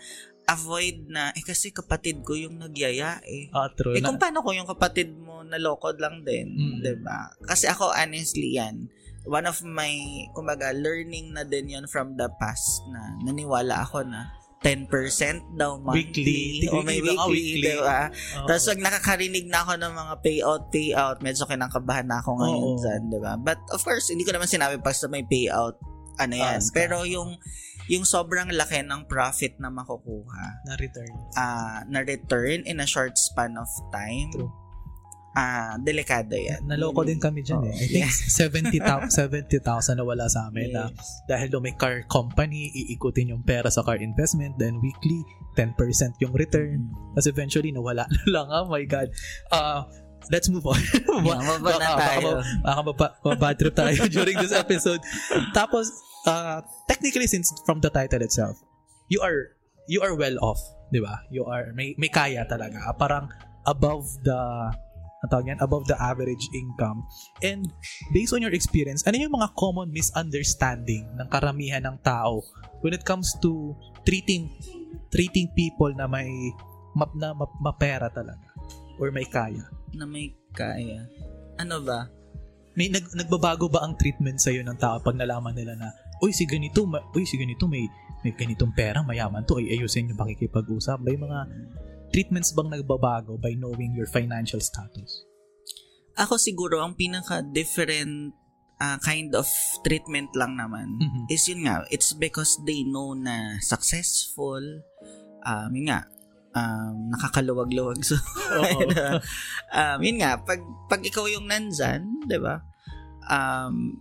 avoid na, eh kasi kapatid ko yung nagyaya eh. Ah, true. Eh Na- kung paano ko yung kapatid mo nalokod lang din, Mm. ba? Kasi ako honestly yan, one of my kumbaga learning na din yon from the past na naniwala ako na 10% daw monthly Weekly. o may Weekly, baka weekly, weekly. di ba? Oo. Tapos pag nakakarinig na ako ng mga payout, payout, medyo kinakabahan na ako ngayon Oo. dyan, di ba? But of course, hindi ko naman sinabi pa sa may payout, ano yan. Pero yung yung sobrang laki ng profit na makukuha na return. ah na return in a short span of time, True. ah delikado yan. Naloko din kami dyan eh. I think 70,000 70,000 na wala sa amin na Yes. dahil daw may car company, iikutin yung pera sa car investment, then weekly, 10% yung return. Tapos eventually, nawala na lang. Oh my God. Uh, let's move on. Yeah, mababa na tayo. Baka mapa- mabad trip tayo during this episode. Tapos, uh, technically, since from the title itself, you are you are well off, di ba? You are, may, may kaya talaga. Ah, Parang above the tawag yan, above the average income. And based on your experience, ano yung mga common misunderstanding ng karamihan ng tao when it comes to treating treating people na may map na map, mapera talaga or may kaya? Na may kaya. Ano ba? May nag, nagbabago ba ang treatment sa ng tao pag nalaman nila na uy si ganito, ma, uy si ganito may may ganitong pera, mayaman to, ay ayusin yung pakikipag-usap. May mga treatments bang nagbabago by knowing your financial status? Ako siguro ang pinaka-different ah, kind of treatment lang naman Mhm. is yun nga, it's because they know na successful, um, yun nga, um, nakakaluwag-luwag. So, Oo. um, yun nga, pag, pag ikaw yung nandyan, di ba, um,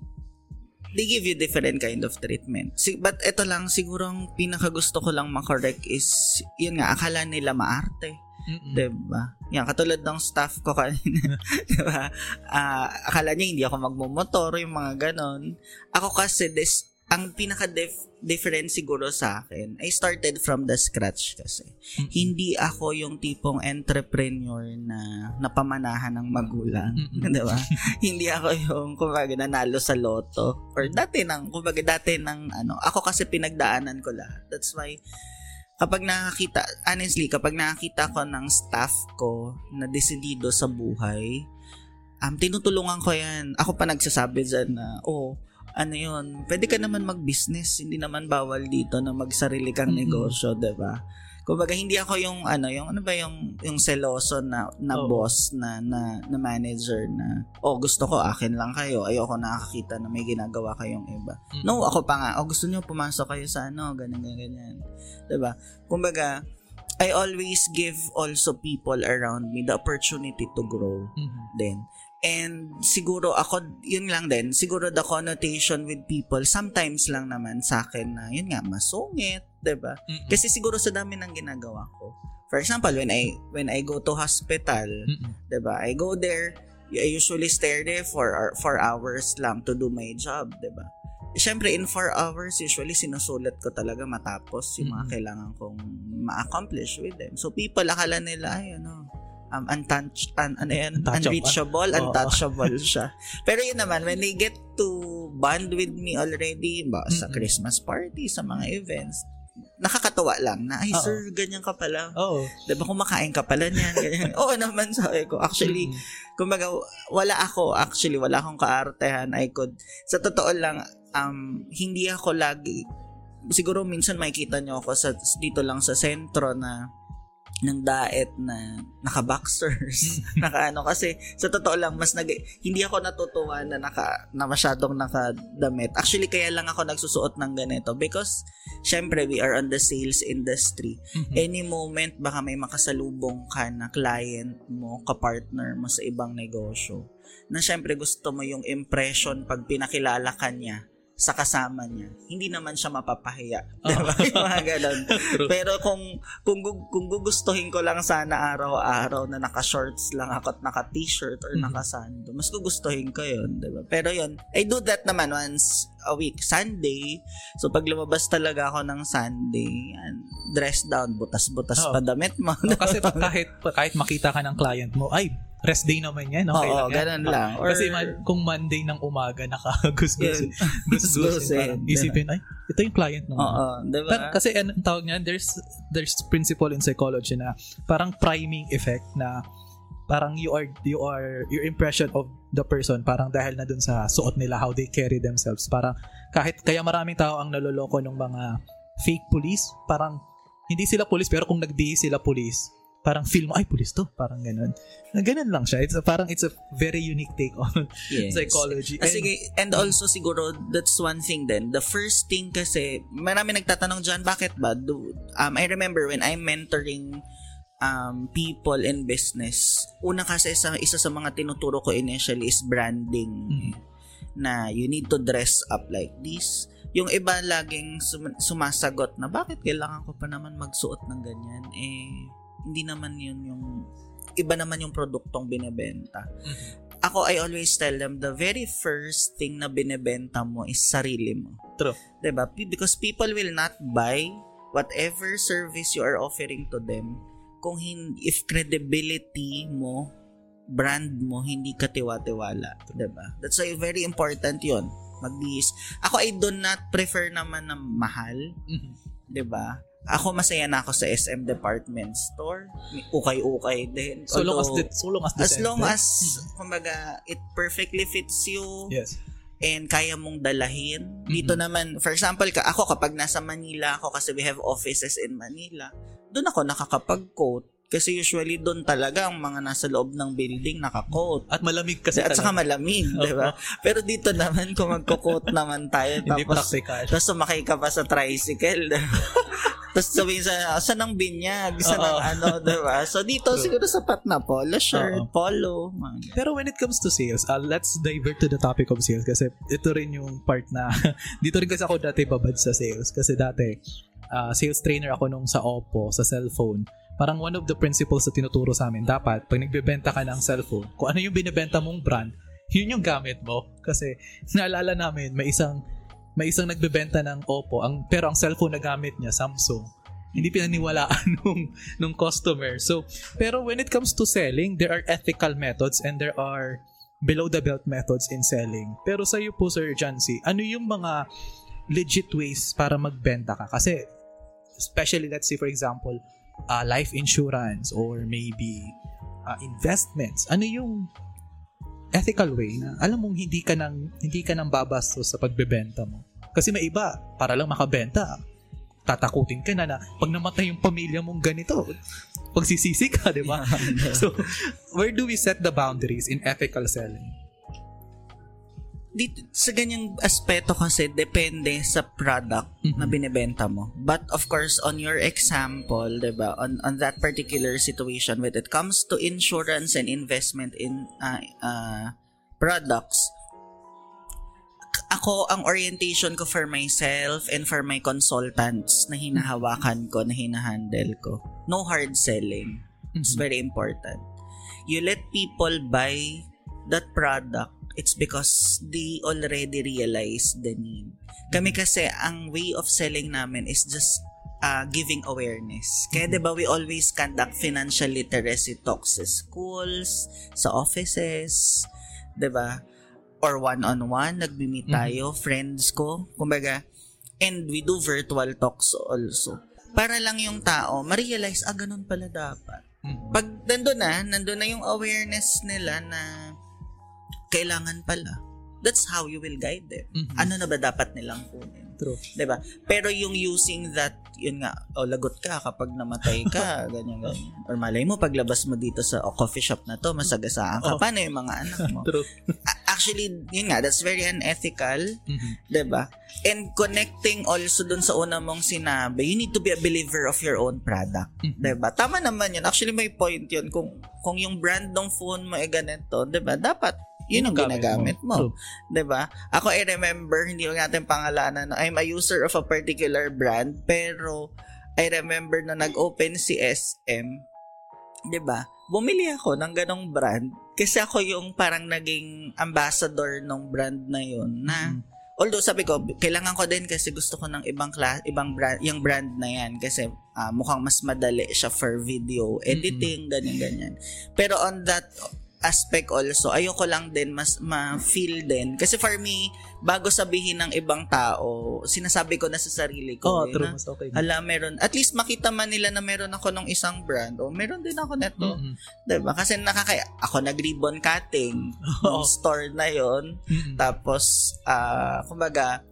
they give you different kind of treatment. Si, but ito lang, siguro ang pinaka-gusto ko lang makorek is, yun nga, akala nila maarte. Mm-mm. Diba? Yan, katulad ng staff ko kanina. diba? Ah, akala niya hindi ako magmumotor, yung mga ganon. Ako kasi, this, ang pinaka-different siguro sa akin, I started from the scratch kasi. Mm-mm. Hindi ako yung tipong entrepreneur na napamanahan ng magulang. Mm-mm. diba? hindi ako yung, kumbaga, nanalo sa loto. Or dati nang, kumbaga, dati nang, ano, ako kasi pinagdaanan ko lahat. That's why, kapag nakakita, honestly, kapag nakakita ko ng staff ko na desidido sa buhay, um, tinutulungan ko yan. Ako pa nagsasabi dyan na, oh, ano yun, pwede ka naman mag-business, hindi naman bawal dito na magsarili kang Mhm. negosyo, 'di ba? Kumbaga hindi ako yung ano, yung ano ba yung yung seloso na na Oo. boss na, na na manager na oh gusto ko akin lang kayo, ayoko nakakita na may ginagawa kayong iba. Mm. No, ako pa nga, oh gusto niyo pumasok kayo sa ano, ganyan ganyan. ganyan. 'Di ba? Kumbaga I always give also people around me the opportunity to grow Mhm. din. And siguro ako, yun lang din, siguro the connotation with people, sometimes lang naman sa akin na, yun nga, masungit, ba Mm-mm. Kasi siguro sa dami ng ginagawa ko. For example, when I when I go to hospital, Mm-mm. ba I go there, I usually stay there for for hours lang to do my job, ba Siyempre, in 4 hours, usually sinusulat ko talaga matapos yung mga Mhm. kailangan kong ma-accomplish with them. So, people, akala nila, ay, ano, um, untouch, un, ano yan? Untouchable. unreachable, untouchable siya. Pero yun naman, when they get to bond with me already, ba, sa Mm-mm. Christmas party, sa mga events, nakakatawa lang na, ay Oo. sir, ganyan ka pala. Oo. Diba, kumakain ka pala niyan, ganyan. Oo naman, sabi ko. Actually, Mm. kumbaga, wala ako, actually, wala akong kaartehan. I could, sa totoo lang, um, hindi ako lagi, siguro minsan makikita nyo ako sa, dito lang sa sentro na ng daet na naka-boxers, naka-ano, kasi sa totoo lang, mas nag, hindi ako natutuwa na naka, na masyadong nakadamit. Actually, kaya lang ako nagsusuot ng ganito because, syempre, we are on the sales industry Mhm. any moment baka may makasalubong ka na client mo, kapartner mo sa ibang negosyo na syempre gusto mo yung impression pag pinakilala ka niya sa kasama niya. Hindi naman siya mapapahiya. Diba? Yung mga ganun. Pero kung, kung, kung gugustuhin ko lang sana araw-araw na naka-shorts lang ako at naka-t-shirt or Mhm. naka-sando, mas gugustuhin ko yun. Diba? Pero yun, I do that naman once a week. Sunday, So pag lumabas talaga ako ng Sunday, yan, dress down, butas-butas Oo. pa damit mo. Oh, kasi kahit kahit makita ka ng client mo, ay, rest day naman yan. Okay Oo, lang yan. ganun lang. Kasi Or- man- kung Monday ng umaga, nakagusgus. Yun. Gusgusin. Isipin, ay, ito yung client naman. Oo, diba? Pero kasi ano ang tawag niyan, there's there's principle in psychology na parang priming effect na parang you are you are your impression of the person parang dahil na dun sa suot nila how they carry themselves parang kahit kaya maraming tao ang naloloko ng mga fake police parang hindi sila police pero kung nagdihi sila police parang feel mo ay police to parang ganun na ganun lang siya it's a, parang it's a very unique take on Yes. psychology Ah, And- sige, and also siguro that's one thing then. The first thing kasi, marami nagtatanong dyan, bakit ba? Do, um, I remember when I'm mentoring um, people in business, una kasi sa, isa sa mga tinuturo ko initially is branding. Mhm. Na you need to dress up like this. Yung iba laging sum- sumasagot na bakit kailangan ko pa naman magsuot ng ganyan? Eh, hindi naman yun yung iba naman yung produktong binebenta ako, I always tell them, the very first thing na binebenta mo is sarili mo. True. ba? P- Because people will not buy whatever service you are offering to them kung hin- if credibility mo, brand mo, hindi ka tiwa-tiwala. 'Di ba? That's why very important yon Mag-dis. Ako, I do not prefer naman na mahal. Mhm. 'di ba? Ako masaya na ako sa SM department store. May Ukay-ukay din. so long as the, so long as As decent, long as, kumbaga, it perfectly fits you yes and kaya mong dalahin. Mm-hmm. Dito naman, for example, ka, ako kapag nasa Manila ako kasi we have offices in Manila, doon ako nakakapag-coat. Kasi usually doon talaga ang mga nasa loob ng building naka-coat. At malamig kasi At saka talaga. malamig, di ba? Pero dito naman, kung magko-coat naman tayo, tapos, tapos sumakay ka pa sa tricycle? tapos sabihin sa, saan ang binyag? Saan ang Oo. ano, di ba? So dito, True. siguro sapat na polo shirt, Oo. polo, mga Pero when it comes to sales, uh, let's divert to the topic of sales kasi ito rin yung part na dito rin kasi ako dati babad sa sales kasi dati uh, sales trainer ako nung sa Oppo sa cellphone. Parang one of the principles na tinuturo sa amin, dapat pag nagbebenta ka ng cellphone, kung ano yung binebenta mong brand, yun yung gamit mo. Kasi naalala namin, may isang may isang nagbebenta ng Oppo, ang, pero ang cellphone na gamit niya, Samsung. Hindi pinaniwalaan nung, nung customer. So, pero when it comes to selling, there are ethical methods and there are below the belt methods in selling. Pero sa iyo po, Sir Jancy, ano yung mga legit ways para magbenta ka? Kasi, especially let's say for example, uh, life insurance or maybe uh, investments. Ano yung ethical way na alam mong hindi ka nang hindi ka nang babastos sa pagbebenta mo. Kasi may iba, para lang makabenta, tatakutin ka na na pag namatay yung pamilya mong ganito, pagsisisi ka, di ba? so, where do we set the boundaries in ethical selling? Dito, sa ganyang aspeto kasi depende sa product na Mhm. binebenta mo. But of course, on your example, 'di ba, on on that particular situation when it comes to insurance and investment in uh, uh, products, ako ang orientation ko for myself and for my consultants na hinahawakan ko, na hinahandle ko. No hard selling. It's Mhm. very important. You let people buy that product, it's because they already realize the need. Kami kasi, ang way of selling namin is just uh, giving awareness. Kaya 'di ba we always conduct financial literacy talks sa schools, sa offices, 'di ba? Or one-on-one, nagbi-meet tayo, friends ko, kumbaga, and we do virtual talks also. Para lang yung tao ma-realize, ah, ganun pala dapat. Mhm. Pag nandun na, nandun na yung awareness nila na kailangan pala. That's how you will guide them. Mhm. Ano na ba dapat nilang kunin? True. 'Di ba? Pero yung using that, yun nga, oh, lagot ka kapag namatay ka, ganyan, ganyan. Or malay mo, paglabas mo dito sa oh, coffee shop na to, masagasaan ka. Oh. Paano yung mga anak mo? True. Actually, yun nga, that's very unethical, Mhm. 'di ba? And connecting also dun sa una mong sinabi, you need to be a believer of your own product. Mhm. 'Di ba? Tama naman yun. Actually, may point yun. Kung, kung yung brand ng phone mo ay ganito, 'di ba? Dapat yun ang Gamit ginagamit mo. 'di ba? Ako I remember hindi ko natin pangalanan. no? I'm a user of a particular brand pero I remember na nag-open si SM, ba? Bumili ako ng ganong brand kasi ako yung parang naging ambassador ng brand na yun na Mhm. although sabi ko kailangan ko din kasi gusto ko ng ibang class ibang brand yung brand na yan kasi ah, mukhang mas madali siya for video editing ganyan ganyan pero on that aspect also ayoko lang din mas ma-feel din kasi for me bago sabihin ng ibang tao sinasabi ko na sa sarili ko Oh, eh, true. na, Mas okay. ala meron at least makita man nila na meron ako ng isang brand o meron din ako neto Mhm. 'di ba kasi nakaka ako nag-ribbon cutting ng Oo. store na yon Mhm. tapos, ah, kumbaga,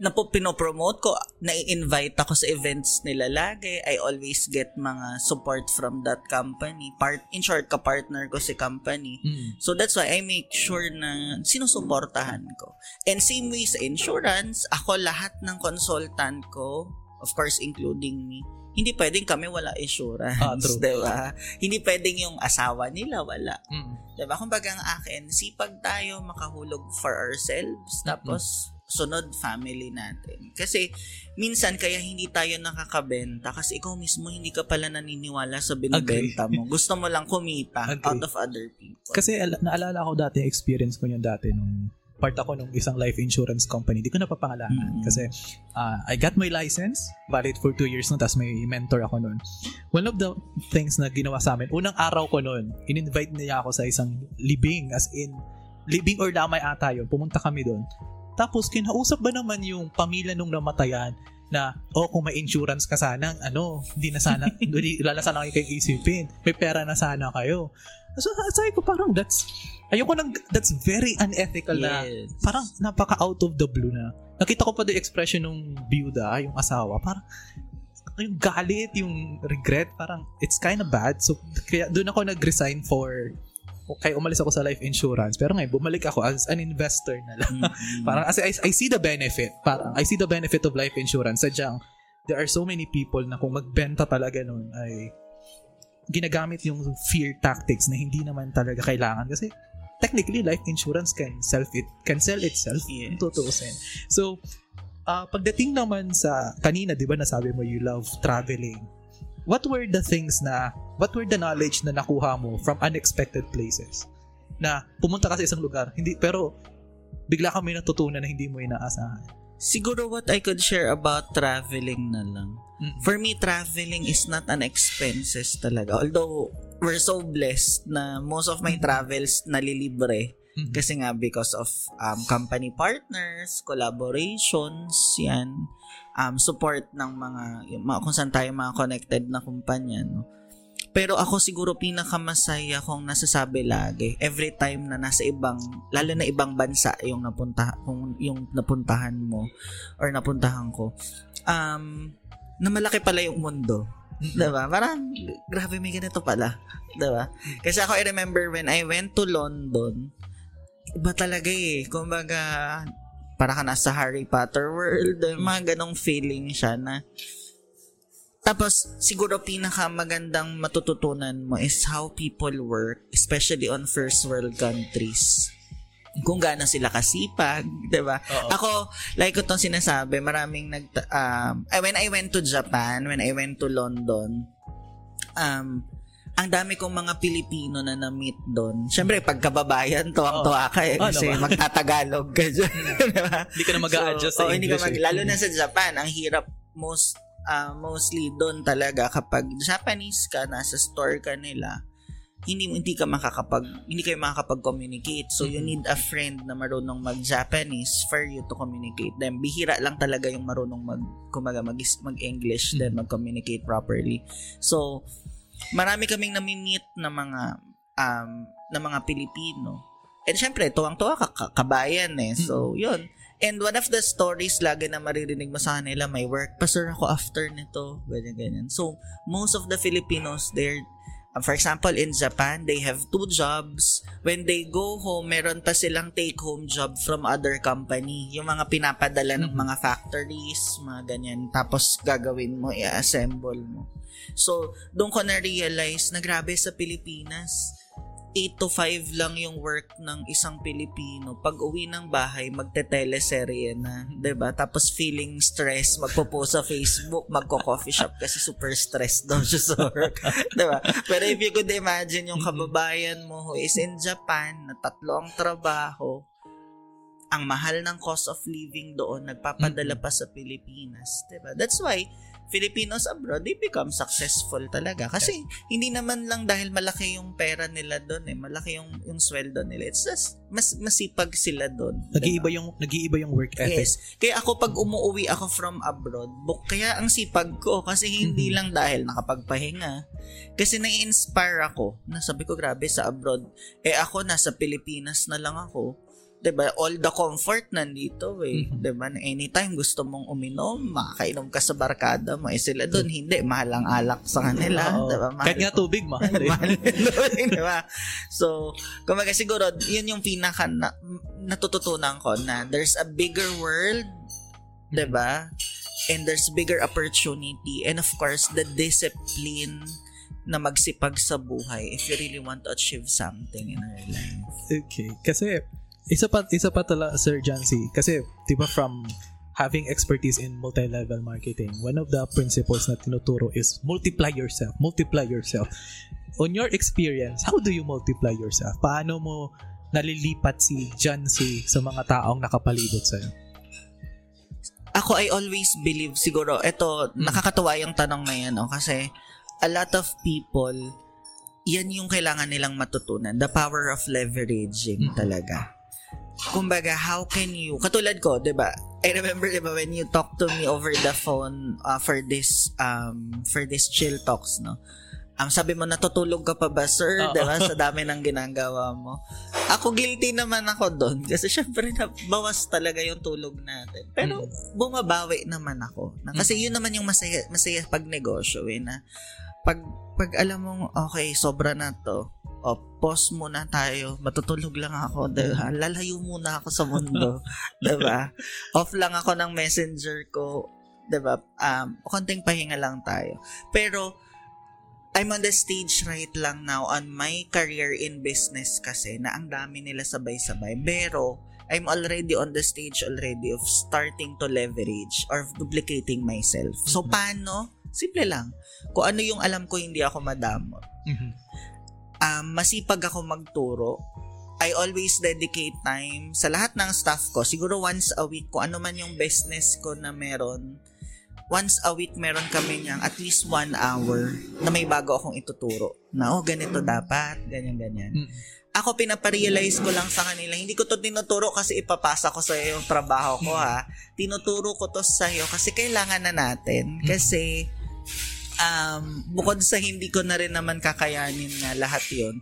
na po pinopromote ko, nai-invite ako sa events nila lagi. I always get mga support from that company. Part, in short, ka-partner ko si company. Mhm. So that's why I make sure na sinusuportahan ko. And same way sa insurance, ako lahat ng consultant ko, of course including me, hindi pwedeng kami wala insurance, Ah, true. 'di ba? Hindi pwedeng yung asawa nila wala. Mhm. Diba? Kumbaga ang akin, sipag tayo makahulog for ourselves, tapos sunod family natin. Kasi minsan kaya hindi tayo nakakabenta kasi ikaw mismo hindi ka pala naniniwala sa binibenta mo. Gusto mo lang kumita Agree. out of other people. Kasi al- naalala ko dati, experience ko yun dati nung part ako nung isang life insurance company. Hindi ko napapangalanan Mm. kasi ah, I got my license, valid for two years nun, tapos may mentor ako nun. One of the things na ginawa sa amin, unang araw ko nun, in-invite niya ako sa isang libing, as in, libing or lamay ata yun. Pumunta kami doon. Tapos, kinausap ba naman yung pamilya nung namatayan na, oh, kung may insurance ka sana, ano, hindi na sana, hindi, wala na sana kayo kayong isipin. May pera na sana kayo. So, sabi ko parang that's, ayoko nang, that's very unethical na, Yes. parang napaka out of the blue na. Nakita ko pa the expression ng byuda, yung asawa, parang, yung galit, yung regret, parang it's kind of bad. So, kaya doon ako nag-resign for, kaya umalis ako sa life insurance. Pero ngayon, bumalik ako as an investor na lang. Mm-mm. Parang as I, I see the benefit. Parang I see the benefit of life insurance. Sadyang there are so many people na kung magbenta talaga nun ay ginagamit yung fear tactics na hindi naman talaga kailangan kasi technically life insurance can self it can sell itself Yes. tutuusin. So ah, pagdating naman sa kanina 'di ba nasabi mo you love traveling. What were the things na what were the knowledge na nakuha mo from unexpected places? Na pumunta ka sa isang lugar, hindi pero bigla kami natutunan na hindi mo inaasahan. Siguro what I could share about traveling na lang. Mm. For me, traveling is not an expenses talaga. Although, we're so blessed na most of my travels nalilibre. Mhm. Kasi nga because of um, company partners, collaborations, yan, um, support ng mga, yung mga kung saan tayo mga connected na kumpanya, no? Pero ako siguro pinakamasaya kong nasasabi lagi every time na nasa ibang lalo na ibang bansa yung napunta kung yung napuntahan mo or napuntahan ko um na malaki pala yung mundo. 'Di ba? Parang grabe may ganito pala, 'di ba? Kasi ako I remember when I went to London, iba talaga eh. Kumbaga para ka nasa Harry Potter world, mga ganong feeling siya na tapos, siguro pinakamagandang matututunan mo is how people work, especially on first world countries. Kung gaano sila kasipag, 'di ba? Ako, like ko tong sinasabi, maraming nag um when I went to Japan, when I went to London, um ang dami kong mga Pilipino na na-meet doon. Siyempre, pagkababayan, tuwang-tuwa ka eh. Oo Kasi naman. magtatagalog ka dyan. Hindi ka na mag-a-adjust So, sa oh, hindi ka English. mag- eh. lalo na sa Japan, ang hirap most ah, mostly doon talaga kapag Japanese ka, nasa store ka nila, hindi hindi ka makakapag hindi kayo makakapag-communicate. So you need a friend na marunong mag-Japanese for you to communicate them. Bihira lang talaga yung marunong mag kumaga mag mag-English then mag-communicate properly. So marami kaming nami-meet na mga um na mga Pilipino. And syempre, tuwang-tuwa ka, ka- kabayan eh. So, yun. And one of the stories lagi na maririnig mo sa kanila, may work pa sir ako after nito, ganyan, ganyan. So, most of the Filipinos, they're Uh, for example, in Japan, they have two jobs. When they go home, meron pa silang take-home job from other company. Yung mga pinapadala ng mga factories, mga ganyan. Tapos gagawin mo, i-assemble mo. So, doon ko na-realize na grabe sa Pilipinas, 8 to 5 lang yung work ng isang Pilipino. Pag uwi ng bahay, magte-teleserye na, 'di ba? Tapos feeling stress, magpo-post sa Facebook, magko-coffee shop kasi super stressed daw siya sa work, 'di ba? Pero if you could imagine yung kababayan mo who is in Japan, na tatlo ang trabaho, ang mahal ng cost of living doon, nagpapadala pa sa Pilipinas, 'di ba? That's why Filipinos abroad, they become successful talaga. Kasi hindi naman lang dahil malaki yung pera nila doon eh, malaki yung yung sweldo nila. It's just mas masipag sila doon. Nag-iiba yung nag-iiba yung work ethic. Yes. Kaya ako pag umuwi ako from abroad, buk, kaya ang sipag ko kasi hindi Mhm. lang dahil nakapagpahinga. Kasi nai-inspire ako na sabi ko grabe sa abroad. Eh ako nasa Pilipinas na lang ako. 'Di ba? All the comfort nandito eh. Mhm. 'Di ba? Anytime gusto mong uminom, makakainom ka sa barkada mo. Eh sila doon hindi, mahal ang alak sa kanila, Oo. 'di ba? Mahal Kahit nga tubig, mahal eh. mahal doon, di ba? So, kumaga siguro, yun yung pinaka na, natututunan ko na there's a bigger world, di ba? And there's bigger opportunity. And of course, the discipline na magsipag sa buhay if you really want to achieve something in our life. Okay. Kasi, isa pa, isa pa tala, Sir Jancy. Kasi, di ba from having expertise in multi-level marketing, one of the principles na tinuturo is multiply yourself. Multiply yourself. On your experience, how do you multiply yourself? Paano mo nalilipat si Jancy sa mga taong nakapalibot sa'yo? Ako, I always believe, siguro, ito, nakakatuwa yung tanong na yan, no? kasi a lot of people, yan yung kailangan nilang matutunan. The power of leveraging Mhm. talaga. Kumbaga, how can you, katulad ko, di ba? I remember, di ba, when you talk to me over the phone uh, for this, um, for this chill talks, no? Um, sabi mo, natutulog ka pa ba, sir? Oo. Di ba? Sa dami ng ginagawa mo. Ako, guilty naman ako doon. Kasi syempre, bawas talaga yung tulog natin. Pero, bumabawi naman ako. Na, kasi yun naman yung masaya, masaya pag negosyo, eh, na pag, pag alam mong, okay, sobra na to, o, pause muna tayo, matutulog lang ako, diba? lalayo muna ako sa mundo, diba? Off lang ako ng messenger ko, diba? Um, konting pahinga lang tayo. Pero, I'm on the stage right lang now on my career in business kasi na ang dami nila sabay-sabay. Pero, I'm already on the stage already of starting to leverage or duplicating myself. So, Mhm. paano? Simple lang. Kung ano yung alam ko hindi ako madamot. Mhm. Um, masipag ako magturo. I always dedicate time sa lahat ng staff ko. Siguro once a week, kung ano man yung business ko na meron, once a week meron kami niyang at least one hour na may bago akong ituturo. Na, oh, ganito dapat, ganyan-ganyan. Mm. Ako, pinaparealize ko lang sa kanila, hindi ko to tinuturo kasi ipapasa ko sa iyo yung trabaho ko ha. Tinuturo ko to sa iyo kasi kailangan na natin. Kasi, um, bukod sa hindi ko na rin naman kakayanin na lahat yon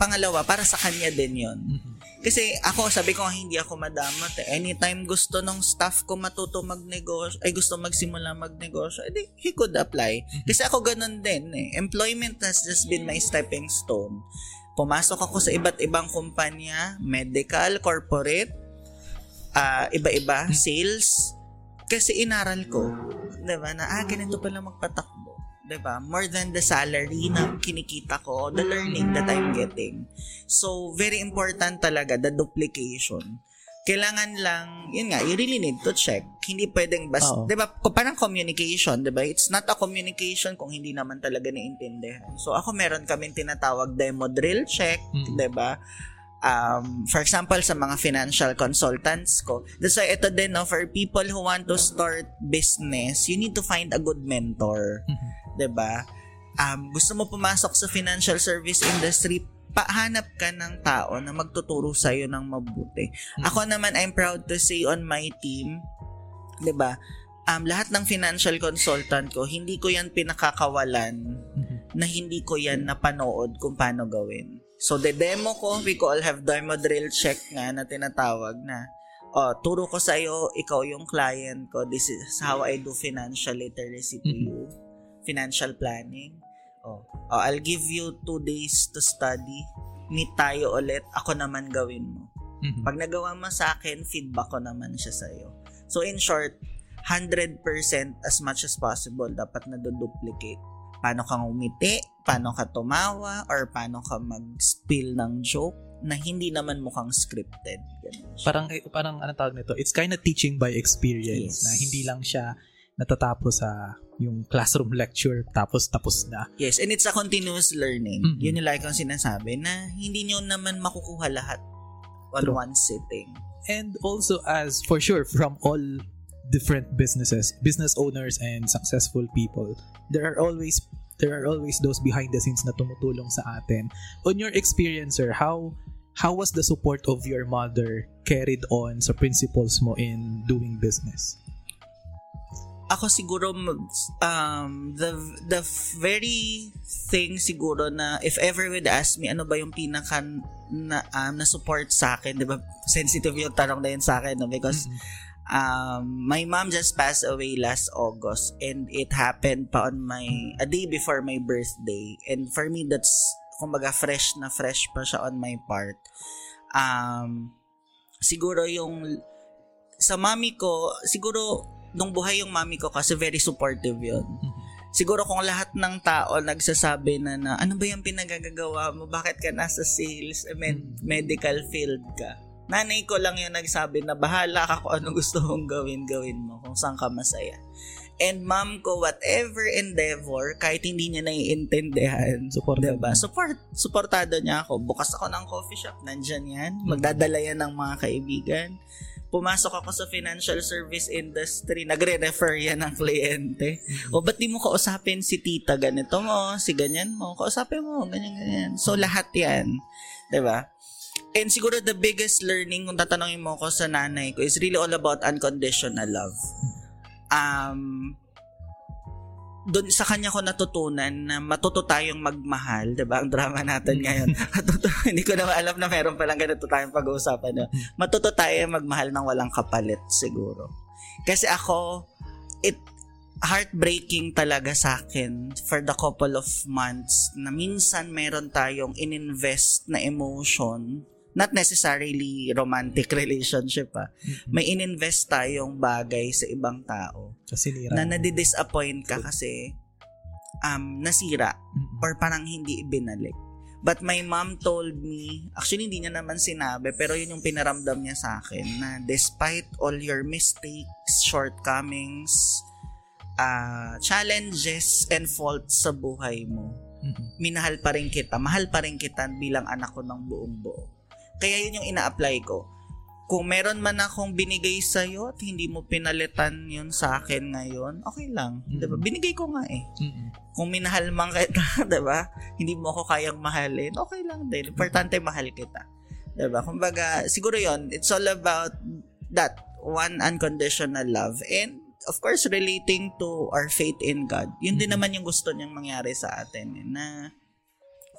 pangalawa, para sa kanya din yon Mhm. kasi ako, sabi ko hindi ako madamot. Eh. Anytime gusto ng staff ko matuto magnegosyo, ay gusto magsimula magnegosyo, edi he could apply. Kasi ako ganun din eh. Employment has just been my stepping stone. Pumasok ako sa iba't ibang kumpanya, medical, corporate, ah, iba-iba, sales. Kasi inaral ko, 'di ba, na ah, ganito pala magpatakbo. 'Di ba? More than the salary na kinikita ko, the learning that I'm getting. So, very important talaga, the duplication. Kailangan lang, yun nga, you really need to check. Hindi pwedeng bas, Oo. 'di ba? Parang communication, 'di ba? It's not a communication kung hindi naman talaga naiintindihan. So, ako meron kaming tinatawag demo drill check, Mm. 'di ba? um, for example, sa mga financial consultants ko. That's why ito din, no, for people who want to start business, you need to find a good mentor. Mhm. 'Di ba? Um, gusto mo pumasok sa financial service industry, pahanap ka ng tao na magtuturo sa iyo ng mabuti. Ako naman, I'm proud to say on my team, 'di ba? Um, lahat ng financial consultant ko, hindi ko yan pinakakawalan Mhm. na hindi ko yan napanood kung paano gawin. So, the demo ko, we all have demo drill check nga na tinatawag na, oh, turo ko sa iyo, ikaw yung client ko, this is how I do financial literacy to Mhm. you, financial planning. Oh, oh, I'll give you two days to study, meet tayo ulit, ako naman gawin mo. Mhm. Pag nagawa mo sa akin, feedback ko naman siya sa iyo. So in short, 100% as much as possible dapat na duplicate. Paano kang umiti, paano ka tumawa, or paano ka mag-spill ng joke na hindi naman mukhang scripted. Ganun siya. Parang eh, parang ano tawag nito? It's kind of teaching by experience Yes. na hindi lang siya natatapos sa yung classroom lecture tapos tapos na. Yes, and it's a continuous learning. Mhm. Yun yung like kong sinasabi na hindi nyo naman makukuha lahat on True. one sitting. And also as for sure from all different businesses, business owners and successful people, there are always there are always those behind the scenes na tumutulong sa atin. On your experience, sir, how how was the support of your mother carried on sa principles mo in doing business? Ako siguro um the the very thing siguro na if ever would ask me ano ba yung pinaka na um, na support sa akin 'di ba? Sensitive yung tanong na yun sa akin no? Because um my mom just passed away last August and it happened pa on my a day before my birthday. And for me that's kumbaga fresh na fresh pa siya on my part. Um siguro yung sa mami ko siguro nung buhay yung mami ko kasi very supportive yun. Siguro kung lahat ng tao nagsasabi na na ano ba yung pinagagagawa mo? Bakit ka nasa sales, eh, med- medical field ka? Nanay ko lang yung nagsabi na bahala ka kung ano gusto mong gawin, gawin mo. Kung saan ka masaya. And mom ko, whatever endeavor, kahit hindi niya naiintindihan, Supportado. diba? Support, supportado niya ako. Bukas ako ng coffee shop, nandyan yan. Magdadala yan ng mga kaibigan pumasok ako sa financial service industry, nagre-refer yan ng kliyente. O ba't di mo kausapin si tita ganito mo, si ganyan mo, kausapin mo, ganyan, ganyan. So, lahat yan. ba? And siguro the biggest learning kung tatanungin mo ko sa nanay ko is really all about unconditional love. Um, doon sa kanya ko natutunan na matuto tayong magmahal, 'di ba? Ang drama natin ngayon. Matuto, hindi ko na alam na meron palang ganito tayong pag-uusapan. No? Matuto tayong magmahal ng walang kapalit siguro. Kasi ako it heartbreaking talaga sa akin for the couple of months na minsan meron tayong ininvest na emotion not necessarily romantic relationship ah. May ininvest tayong bagay sa ibang tao Kasi nira. na nadi-disappoint ka kasi um, nasira Mm-mm. or parang hindi ibinalik. But my mom told me, actually hindi niya naman sinabi, pero yun yung pinaramdam niya sa akin na despite all your mistakes, shortcomings, uh, challenges, and faults sa buhay mo, Mm-mm. minahal pa rin kita, mahal pa rin kita bilang anak ko ng buong buo. Kaya yun yung ina-apply ko. Kung meron man akong binigay sa'yo at hindi mo pinalitan yun sa akin ngayon, okay lang. Mm. 'Di ba? Binigay ko nga eh. Mm-mm. Kung minahal man kita, 'di ba? Hindi mo ako kayang mahalin, okay lang din. Importante mahal kita. 'Di ba? Kumbaga, siguro yon it's all about that one unconditional love and of course relating to our faith in God. Yun din Mhm. naman yung gusto niyang mangyari sa atin eh, na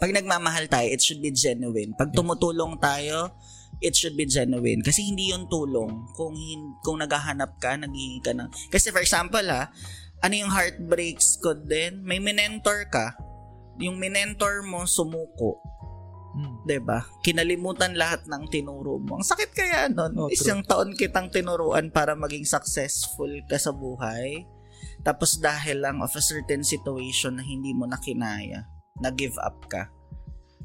pag nagmamahal tayo, it should be genuine. Pag tumutulong tayo, it should be genuine. Kasi hindi yon tulong kung hin- kung naghahanap ka, naghihingi ka ng... Kasi for example ha, ano yung heartbreaks ko din? May minentor ka. Yung minentor mo, sumuko. Mm. 'di ba? Kinalimutan lahat ng tinuro mo. Ang sakit kaya nun. Oh, true. Isang taon kitang tinuruan para maging successful ka sa buhay. Tapos dahil lang of a certain situation na hindi mo na kinaya, na-give up ka.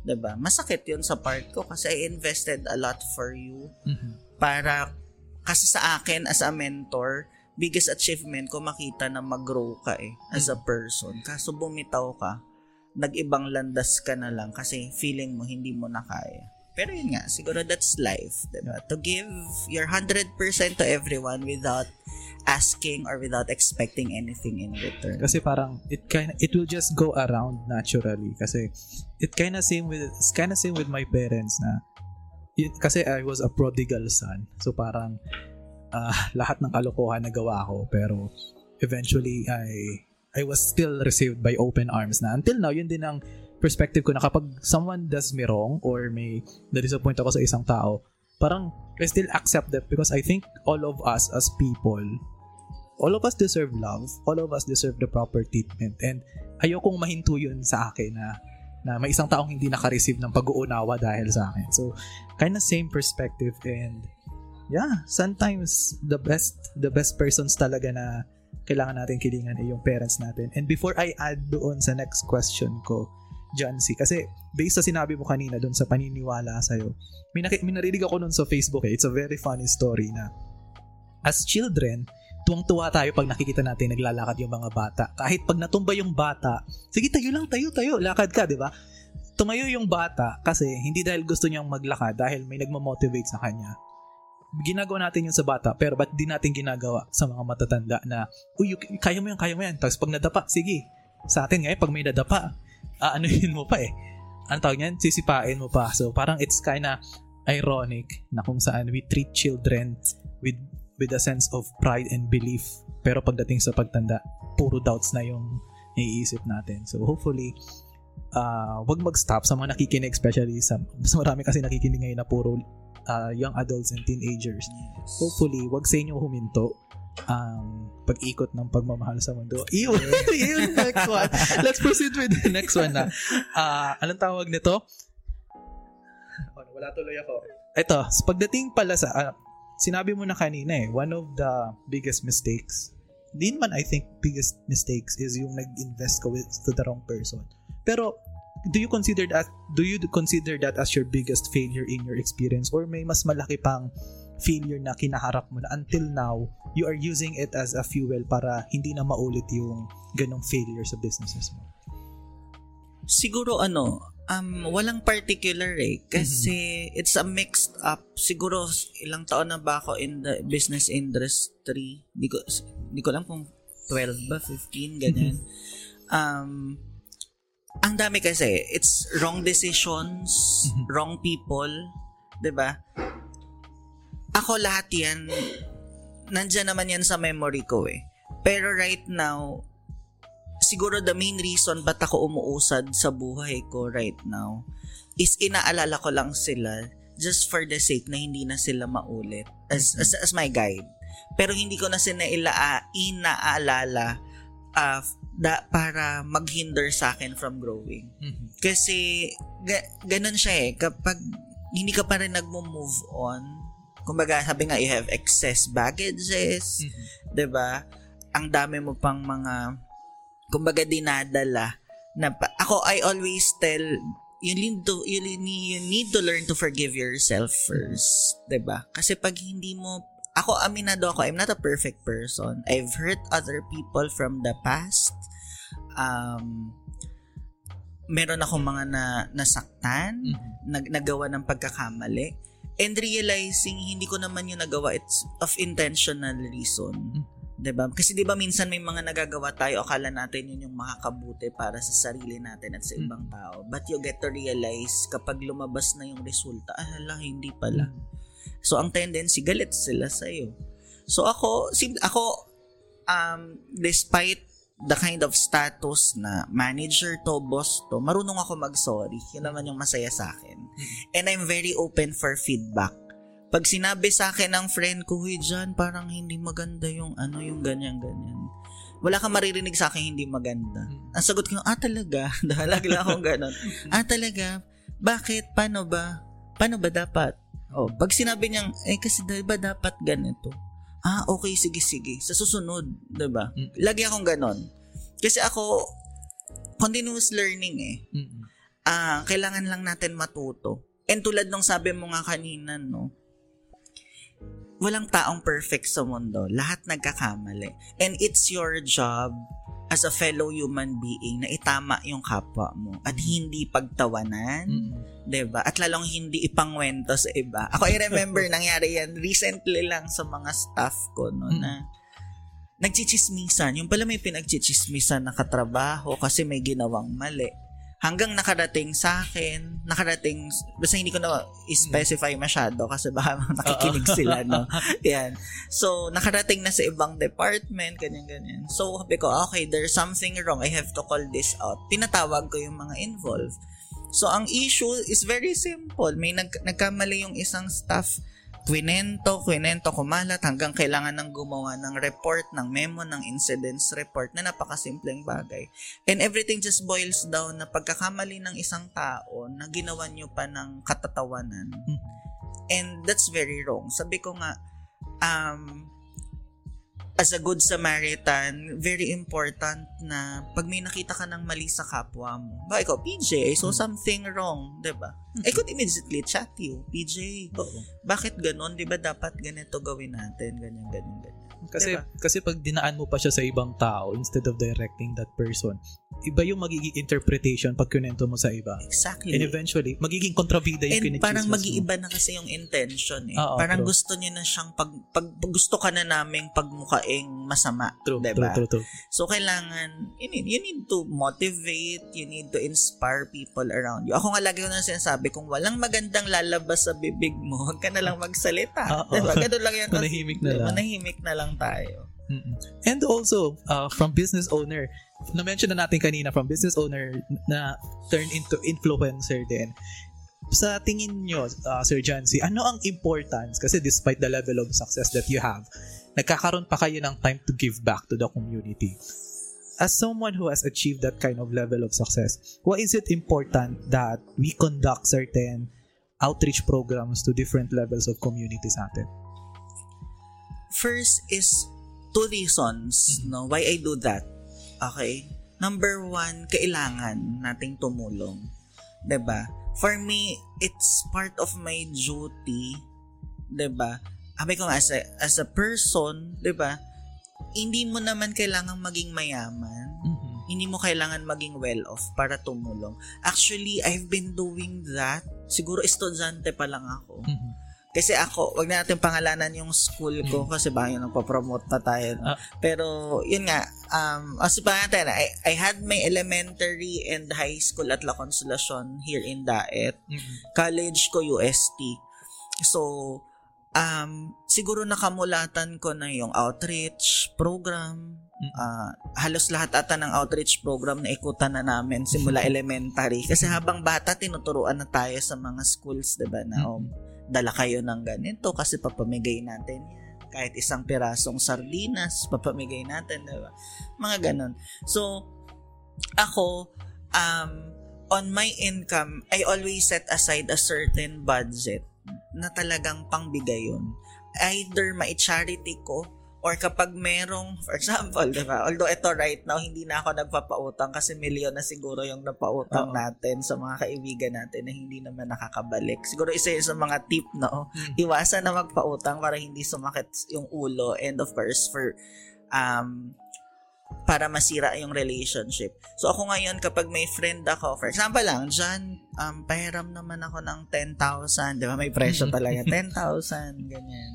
'Di ba? Masakit 'yun sa part ko kasi I invested a lot for you Mhm. para kasi sa akin as a mentor, biggest achievement ko makita na mag-grow ka eh as a person. Kaso bumitaw ka, nag-ibang landas ka na lang kasi feeling mo hindi mo na kaya. Pero yun nga, siguro that's life, diba? To give your 100% to everyone without asking or without expecting anything in return. Kasi parang it kind it will just go around naturally kasi it kind of same with it's kind of same with my parents na yun, kasi I was a prodigal son. So parang uh, lahat ng kalokohan na gawa ko pero eventually I I was still received by open arms na until now yun din ang perspective ko na kapag someone does me wrong or may na-disappoint ako sa isang tao, parang I still accept that because I think all of us as people, all of us deserve love, all of us deserve the proper treatment and ayokong mahinto yun sa akin na na may isang taong hindi naka-receive ng pag-uunawa dahil sa akin. So, kind of same perspective and yeah, sometimes the best the best persons talaga na kailangan natin kilingan ay yung parents natin. And before I add doon sa next question ko, John C. Kasi based sa sinabi mo kanina doon sa paniniwala sa'yo, may, naki- may narinig ako noon sa Facebook eh. It's a very funny story na as children, tuwang-tuwa tayo pag nakikita natin naglalakad yung mga bata. Kahit pag natumba yung bata, sige tayo lang, tayo, tayo, lakad ka, di ba? Tumayo yung bata kasi hindi dahil gusto niyang maglakad, dahil may nagmamotivate sa kanya. Ginagawa natin yun sa bata, pero ba't di natin ginagawa sa mga matatanda na, uy, kaya mo yan, kaya mo yan. Tapos pag nadapa, sige. Sa atin ngayon, pag may nadapa, aanuhin mo pa eh. Ang tawag niyan, sisipain mo pa. So parang it's kinda ironic na kung saan we treat children with with a sense of pride and belief. Pero pagdating sa pagtanda, puro doubts na yung naiisip natin. So hopefully, uh, wag mag-stop sa mga nakikinig, especially sa mas marami kasi nakikinig ngayon na puro uh, young adults and teenagers. Hopefully, wag sa inyo huminto ang pag-ikot ng pagmamahal sa mundo. Iyon, yun, next one. Let's proceed with the next one na. Uh, anong tawag nito? Oh, wala tuloy ako. Ito, sa pagdating pala sa, uh, sinabi mo na kanina eh, one of the biggest mistakes, din man I think biggest mistakes is yung nag-invest ka with to the wrong person. Pero, do you consider that do you consider that as your biggest failure in your experience or may mas malaki pang failure na kinaharap mo na until now, you are using it as a fuel para hindi na maulit yung ganong failure sa businesses mo? Siguro ano, um, walang particular eh. Kasi mm-hmm. it's a mixed up. Siguro ilang taon na ba ako in the business industry? Di ko, di ko lang kung 12 ba, 15, ganyan. um, ang dami kasi, it's wrong decisions, wrong people, 'di ba? Ako lahat 'yan nandyan naman yan sa memory ko eh. Pero right now, siguro the main reason ba't ako umuusad sa buhay ko right now is inaalala ko lang sila just for the sake na hindi na sila maulit as, mm-hmm. as, as my guide. Pero hindi ko na sila ila, inaalala uh, da, para maghinder sa akin from growing. Mm-hmm. Kasi ga, ganun siya eh. Kapag hindi ka pa rin nagmo-move on, kumbaga sabi nga you have excess baggages, mm-hmm. 'di ba? Ang dami mo pang mga kumbaga dinadala na ako I always tell you need to you need, you need to learn to forgive yourself first, 'di ba? Kasi pag hindi mo ako aminado ako, I'm not a perfect person. I've hurt other people from the past. Um meron akong mga na nasaktan, mm-hmm. nag nagawa ng pagkakamali and realizing hindi ko naman yung nagawa it's of intentional reason. Mm. 'Di ba? Kasi 'di ba minsan may mga nagagawa tayo akala natin yun yung makakabuti para sa sarili natin at sa ibang mm. tao. But you get to realize kapag lumabas na yung resulta, ah, hala, hindi pala. Mm. So ang tendency galit sila sa iyo. So ako, sim- ako um despite the kind of status na manager to, boss to, marunong ako mag-sorry. Yun naman yung masaya sa akin. And I'm very open for feedback. Pag sinabi sa akin ng friend ko, huy, dyan, parang hindi maganda yung ano, yung ganyan-ganyan. Wala kang maririnig sa akin hindi maganda. Ang sagot ko, ah talaga? Dahalag lang akong ganon. ah talaga? Bakit? Paano ba? Paano ba dapat? Oh, pag sinabi niyang, eh kasi ba dapat ganito? ah, okay, sige, sige. Sa susunod, ba diba? Mm. Lagi akong ganon. Kasi ako, continuous learning eh. Mm-hmm. Ah, kailangan lang natin matuto. And tulad nung sabi mo nga kanina, no, walang taong perfect sa mundo. Lahat nagkakamali. And it's your job as a fellow human being na itama yung kapwa mo at hindi pagtawanan, Mm-mm. 'di ba? At lalong hindi ipangwento sa iba. Ako I remember nangyari yan recently lang sa mga staff ko no Mm. na nagchichismisan. Yung pala may pinagchichismisan na katrabaho kasi may ginawang mali. Hanggang nakarating sa akin, nakarating, basta hindi ko na i-specify masyado kasi baka nakikinig sila, no? Yan. So, nakarating na sa ibang department, ganyan-ganyan. So, sabi ko, okay, there's something wrong. I have to call this out. Tinatawag ko yung mga involved. So, ang issue is very simple. May nag nagkamali yung isang staff. Kwinento, kwinento, kumalat hanggang kailangan ng gumawa ng report, ng memo, ng incidents report na napakasimpleng bagay. And everything just boils down na pagkakamali ng isang tao na ginawa nyo pa ng katatawanan. Mhm. And that's very wrong. Sabi ko nga, um, as a good Samaritan, very important na pag may nakita ka ng mali sa kapwa mo. Ba, ikaw, PJ, I saw something wrong, 'di ba? I could immediately chat you, PJ. Bakit ganon? 'Di ba dapat ganito gawin natin? Ganyan, ganyan, ganyan. Kasi Diba? kasi pag dinaan mo pa siya sa ibang tao instead of directing that person, iba yung magiging interpretation pag kunento mo sa iba. Exactly. And eventually, magiging kontrabida yung And kinichismis parang mag-iiba na kasi yung intention eh. Oo, parang true. gusto niyo na siyang pag, pag, pag gusto ka na naming pagmukaing masama. True, diba? true, true, true. So, kailangan, you need, you need to motivate, you need to inspire people around you. Ako nga lagi ko na sinasabi, kung walang magandang lalabas sa bibig mo, huwag ka na lang magsalita. Oo. diba? Ganun lang yan. Manahimik na lang. Manahimik na lang tayo. Mm-mm. And also, uh, from business owner, na-mention na natin kanina, from business owner na turn into influencer din. Sa tingin nyo, uh, Sir Jancy, ano ang importance? Kasi despite the level of success that you have, nagkakaroon pa kayo ng time to give back to the community. As someone who has achieved that kind of level of success, why is it important that we conduct certain outreach programs to different levels of communities natin? First is two reasons no why I do that. Okay? Number one, kailangan nating tumulong. 'Di ba? For me, it's part of my duty, 'di ba? Sabi ko nga, as a, as a person, 'di ba? Hindi mo naman kailangan maging mayaman. Mhm. Hindi mo kailangan maging well-off para tumulong. Actually, I've been doing that. Siguro estudyante pa lang ako. Mhm. Kasi ako, wag na natin pangalanan yung school ko kasi baka yun nagpa-promote pa tayo. no? Ah. Pero, yun nga, um, as pa natin, I, I had my elementary and high school at La Consolacion here in Daet. Mhm. College ko, UST. So, um, siguro nakamulatan ko na yung outreach program. Mm. Ah, halos lahat ata ng outreach program na ikutan na namin simula elementary. Kasi habang bata, tinuturuan na tayo sa mga schools, 'di ba na, Mm. Dala kayo ng ganito kasi papamigay natin. Kahit isang pirasong sardinas, papamigay natin, 'di? Mga ganon. So, ako, um, on my income, I always set aside a certain budget na talagang pangbigay yun. Either mai-charity ko or kapag merong, for example, di ba? Although ito right now, hindi na ako nagpapautang kasi milyon na siguro yung napautang Oo. natin sa mga kaibigan natin na hindi naman nakakabalik. Siguro isa yun sa mga tip, no? Mm. Iwasan na magpautang para hindi sumakit yung ulo and of course for um para masira yung relationship. So ako ngayon kapag may friend ako, for example lang, John, um, pahiram naman ako ng 10,000, di ba? May presyo talaga, 10,000, ganyan.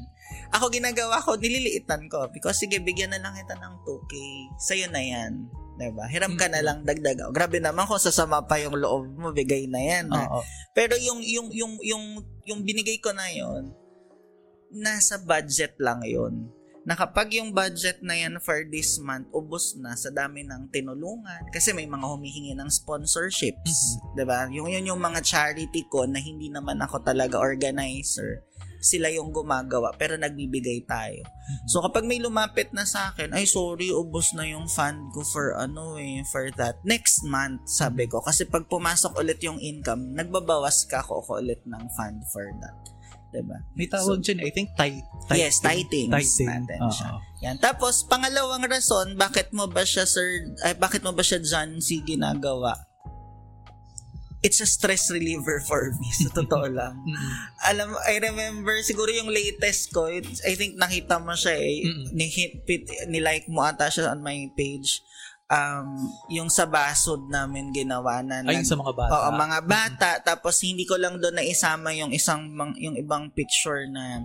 Ako ginagawa ko, nililiitan ko because sige, bigyan na lang kita ng 2K. Sa'yo na yan. Diba? Hiram ka na lang dagdag. O, grabe naman kung sasama pa yung loob mo, bigay na yan. Oo. Pero yung yung yung yung yung binigay ko na yon nasa budget lang yon. Na kapag yung budget na yan for this month ubos na sa dami ng tinulungan kasi may mga humihingi ng sponsorships, 'di ba? Yung yun yung mga charity ko na hindi naman ako talaga organizer. Sila yung gumagawa pero nagbibigay tayo. So kapag may lumapit na sa akin, ay sorry, ubos na yung fund ko for ano eh, for that. Next month, sabi ko. Kasi pag pumasok ulit yung income, nagbabawas ka ko ko ulit ng fund for that. Diba? May tawag dyan, I think, tight. tight Yes, tightings natin siya. Yan. Tapos, pangalawang rason, bakit mo ba siya, sir, ay, bakit mo ba siya John C. ginagawa? It's a stress reliever for me. Sa totoo lang. Alam I remember, siguro yung latest ko, I think nakita mo siya eh, Mm-mm. ni hit, pit, ni like mo ata siya on my page. Um, yung sa basod namin ginawa na Ayun nag- sa mga bata. Oo, mga bata. Tapos hindi ko lang doon naisama yung isang yung ibang picture na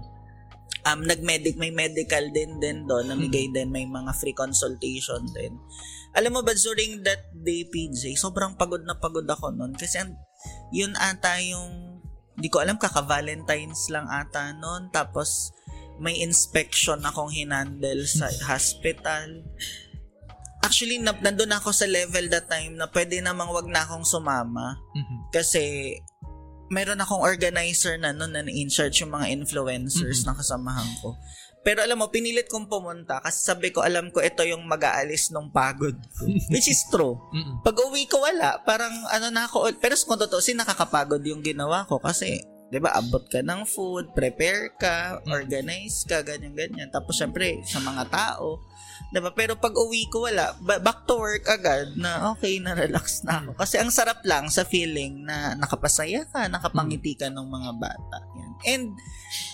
um nagmedic may medical din din doon, namigay din may mga free consultation din. Alam mo ba during that day PJ, sobrang pagod na pagod ako noon kasi yun ata yung di ko alam kaka Valentines lang ata noon tapos may inspection akong hinandle sa hospital. Actually, na, nandun ako sa level that time na pwede namang wag na akong sumama Mhm. kasi meron akong organizer na noon na in charge yung mga influencers Mhm. na kasamahan ko. Pero alam mo, pinilit kong pumunta kasi sabi ko, alam ko ito yung mag-aalis ng pagod ko. Which is true. Mhm. Pag uwi ko, wala. Parang ano na ako. Pero kung totoo, sin nakakapagod yung ginawa ko kasi, di ba, abot ka ng food, prepare ka, organize ka, ganyan-ganyan. Tapos syempre, sa mga tao, di ba? Pero pag uwi ko, wala. Ba- back to work agad na okay, na-relax na ako. Kasi ang sarap lang sa feeling na nakapasaya ka, nakapangiti ka ng mga bata. Yan. And,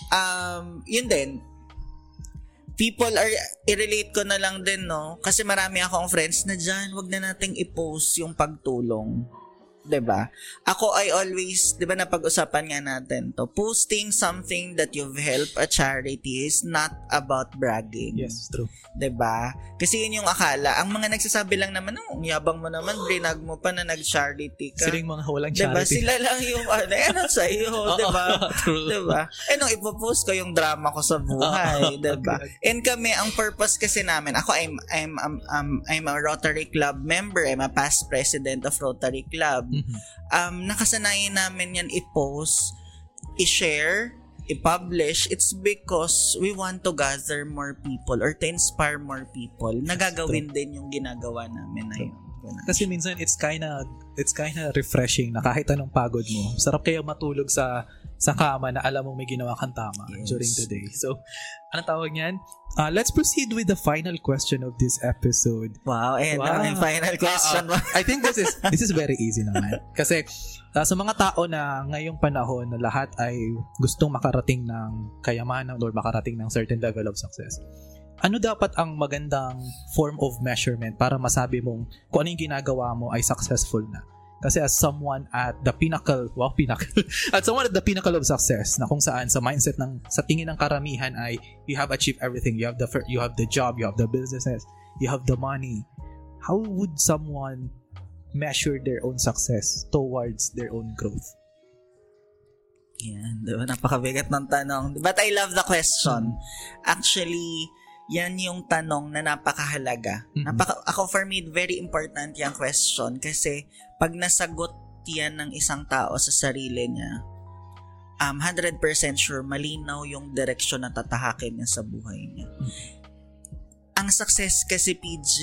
um, yun din, people are, i-relate ko na lang din, no? Kasi marami akong friends na dyan, wag na nating i-post yung pagtulong. 'Di ba? Ako, I always, di ba napag-usapan nga natin to, posting something that you've helped a charity is not about bragging. Yes, true. 'di ba? Kasi yun yung akala. Ang mga nagsasabi lang naman, oh, ang yabang mo naman, brinag mo pa na nag-charity ka. Sila yung mga walang 'Di ba? charity. Sila lang yung ano, ano sa iyo, 'di ba? 'Di ba? Eh nung ipopost ko yung drama ko sa buhay, 'di ba? And kami ang purpose kasi namin, ako I'm I'm I'm, I'm, I'm a Rotary Club member, I'm a past president of Rotary Club. Mhm. Um nakasanayan namin yan i-post, i-share, i-publish, it's because we want to gather more people or to inspire more people. Nagagawin din yung ginagawa namin na yun. Kasi minsan it's kinda it's kinda refreshing na kahit anong pagod mo, sarap kaya matulog sa sa kama na alam mong may ginawa kang tama Yes. during the day. So, anong tawag niyan? Uh, let's proceed with the final question of this episode. Wow, and Wow. ang final question mo. I think this is this is very easy naman. Kasi uh, sa mga tao na ngayong panahon na lahat ay gustong makarating ng kayamanan or makarating ng certain level of success. Ano dapat ang magandang form of measurement para masabi mong kung ano yung ginagawa mo ay successful na? Kasi as someone at the pinnacle, wow, pinnacle, at someone at the pinnacle of success na kung saan sa mindset ng, sa tingin ng karamihan ay you have achieved everything. You have the, you have the job, you have the businesses, you have the money. How would someone measure their own success towards their own growth? Yan, diba? Napakabigat ng tanong. But I love the question. Actually, yan yung tanong na napakahalaga. Mhm. Napaka, ako for me, very important yung question kasi pag nasagot yan ng isang tao sa sarili niya, um, 100% sure malinaw yung direksyon na tatahakin niya sa buhay niya. Ang success kasi PJ,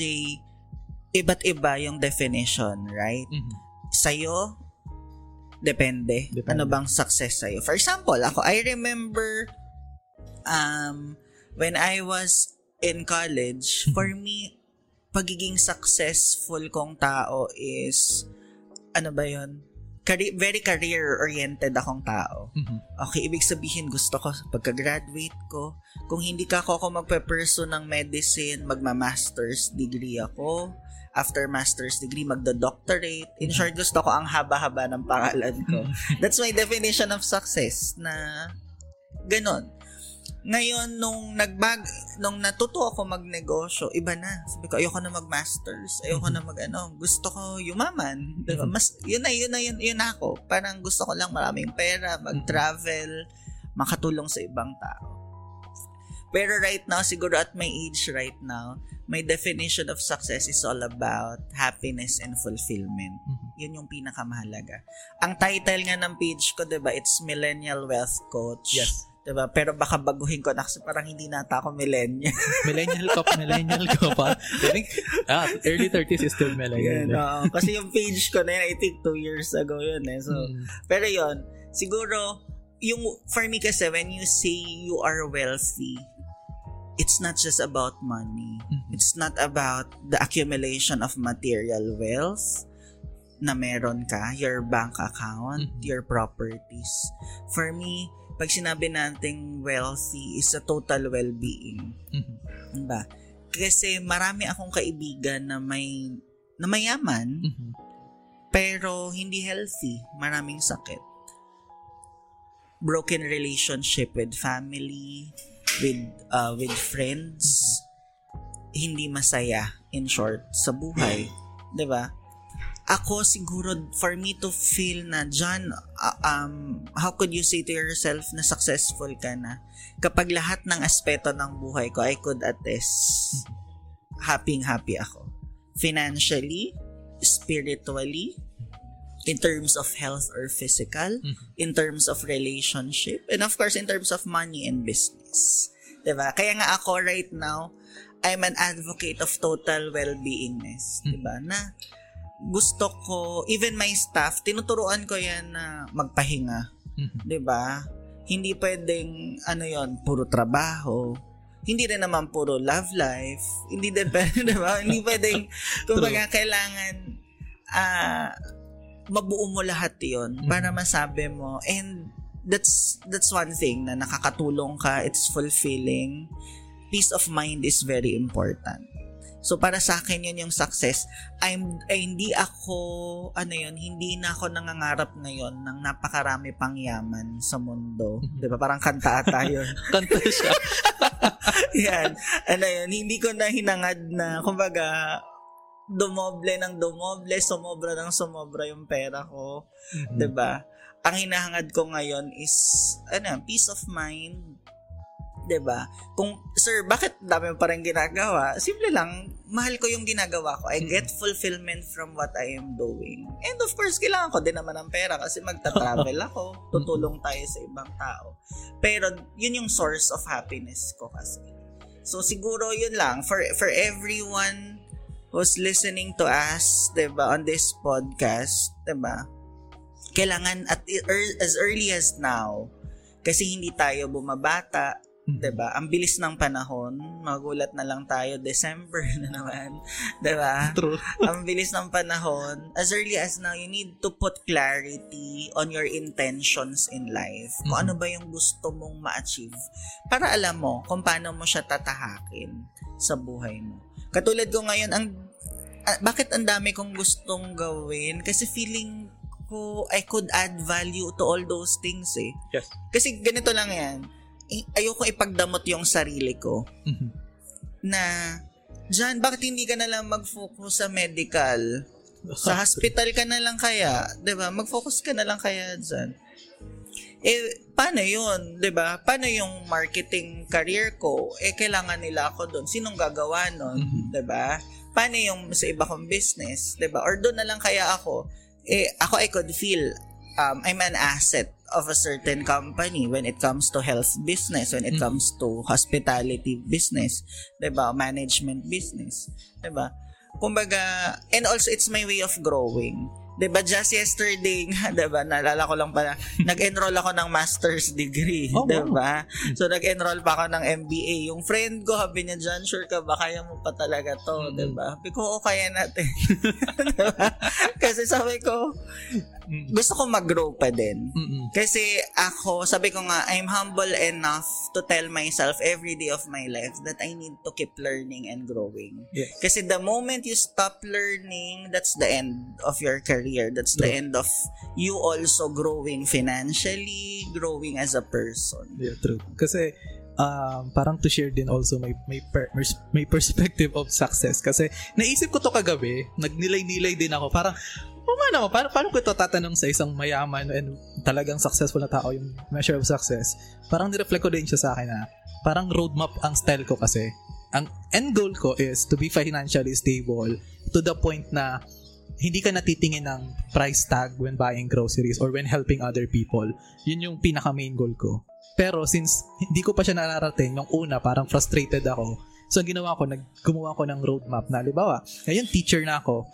iba't iba yung definition, right? Mhm. sa'yo, depende. Depende. Ano bang success sa'yo? For example, ako, I remember um, when I was in college, for me, pagiging successful kong tao is, ano ba yun? Career, very career-oriented akong tao. Mhm. Okay, ibig sabihin gusto ko pagka-graduate ko, kung hindi ka ako, ako magpe-pursue ng medicine, magma-master's degree ako. After master's degree, magda-doctorate. In short, gusto ko ang haba-haba ng pangalan ko. That's my definition of success na ganon. Ngayon, nung nagbag, nung natuto ako magnegosyo, iba na. Sabi ko, ayoko na mag-masters. Ayoko na mag-ano. Gusto ko yumaman. Diba? Mas, yun na, yun na, yun, yun na ako. Parang gusto ko lang maraming pera, mag-travel, makatulong sa ibang tao. Pero right now, siguro at my age right now, my definition of success is all about happiness and fulfillment. Mhm. Yun yung pinakamahalaga. Ang title nga ng page ko, 'di ba, it's Millennial Wealth Coach. Yes. 'Di ba? Pero baka baguhin ko na kasi parang hindi nata ako millennial. Millennial ka pa, millennial ka pa. I think, ah, early 30s is still millennial. Yan, oo. kasi yung page ko na yun, I think two years ago yun eh. So, Mm. pero yun, siguro, yung, for me kasi, when you say you are wealthy, it's not just about money. Mhm. It's not about the accumulation of material wealth na meron ka, your bank account, Mhm. your properties. For me, pag sinabi nating wealthy is a total well-being. Mhm. Diba? Kasi marami akong kaibigan na may na mayaman Mhm. pero hindi healthy, maraming sakit. Broken relationship with family, with uh, with friends, hindi masaya in short sa buhay, 'di ba? Ako siguro for me to feel na John uh, um how could you say to yourself na successful ka na kapag lahat ng aspeto ng buhay ko I could attest happy happy ako? Financially spiritually in terms of health or physical in terms of relationship and of course in terms of money and business. 'di ba kaya nga ako right now I'm an advocate of total well-beingness. Ba na gusto ko even my staff tinuturuan ko yan na magpahinga. Mhm. 'di ba hindi pwedeng ano yon puro trabaho. Hindi rin naman puro love life. Hindi din pwede 'di ba hindi pwedeng kumbaga kailangan ah mabuo mo lahat 'yon para masabi mo. And that's that's one thing na nakakatulong ka. It's fulfilling. Peace of mind is very important So para sa akin yun yung success. I'm ay, hindi ako ano yun, hindi na ako nangangarap ngayon ng napakarami pang yaman sa mundo. 'Di ba? Parang kanta ata yun. Kanta siya. Yan. Ano yun, hindi ko na hinangad na kumbaga dumoble ng dumoble, sumobra ng sumobra yung pera ko. Mhm. 'di ba? Ang hinahangad ko ngayon is ano, peace of mind. 'Di ba? Kung sir, bakit dami pa rin ginagawa? Simple lang, mahal ko yung ginagawa ko. I get fulfillment from what I am doing. And of course, kailangan ko din naman ng pera kasi magta-travel ako, tutulong tayo sa ibang tao. Pero yun yung source of happiness ko kasi. So siguro yun lang for for everyone who's listening to us, 'di ba, on this podcast, 'di ba? Kailangan at ear- as early as now kasi hindi tayo bumabata, 'di ba? Ang bilis ng panahon, magulat na lang tayo December na naman, 'di ba? True. Ang bilis ng panahon, as early as now, you need to put clarity on your intentions in life. Kung Mhm. ano ba yung gusto mong ma-achieve. Para alam mo kung paano mo siya tatahakin sa buhay mo. Katulad ko ngayon, ang ah, bakit ang dami kong gustong gawin? Kasi feeling ko I could add value to all those things eh. Yes. Kasi ganito lang yan. Ayoko ipagdamot yung sarili ko Mhm. na Jan, bakit hindi ka na lang mag-focus sa medical? Sa hospital ka na lang kaya, 'di ba? Mag-focus ka na lang kaya diyan. Eh paano 'yun, 'di ba? Paano yung marketing career ko? Eh kailangan nila ako doon. Sinong gagawa noon, Mhm. 'di ba? Paano yung sa iba kong business, 'di ba? Or doon na lang kaya ako. Eh ako I could feel um, I'm an asset of a certain company when it comes to health business, when it Mhm. comes to hospitality business, 'di ba? Management business, 'di ba? Kumbaga, and also it's my way of growing. 'Di ba just yesterday 'di ba? Naalala ko lang pala, nag-enroll ako ng master's degree, Oh, 'di wow. ba? So nag-enroll pa ako ng MBA. Yung friend ko, sabi niya, John, sure ka ba kaya mo pa talaga 'to, Mm. 'di ba? Sabi ko, oo, kaya natin. 'Di ba? Kasi sabi ko, Mm. gusto ko mag-grow pa din. Mm-mm. Kasi ako, sabi ko nga, I'm humble enough to tell myself every day of my life that I need to keep learning and growing. Yes. Kasi the moment you stop learning, that's the end of your career. That's the end of you also growing financially, growing as a person. Yeah, true. Kasi um, parang to share din also may may per, may perspective of success kasi naisip ko to kagabi, nagnilay-nilay din ako. Parang oh naman, paano, paano ko ito tatanong sa isang mayaman and talagang successful na tao yung measure of success? Parang nireflect ko din siya sa akin na parang roadmap ang style ko kasi. Ang end goal ko is to be financially stable to the point na hindi ka natitingin ng price tag when buying groceries or when helping other people. Yun yung pinaka main goal ko. Pero since hindi ko pa siya nararating, yung una parang frustrated ako. So ang ginawa ko, nag gumawa ko ng roadmap na halimbawa, ngayon teacher na ako.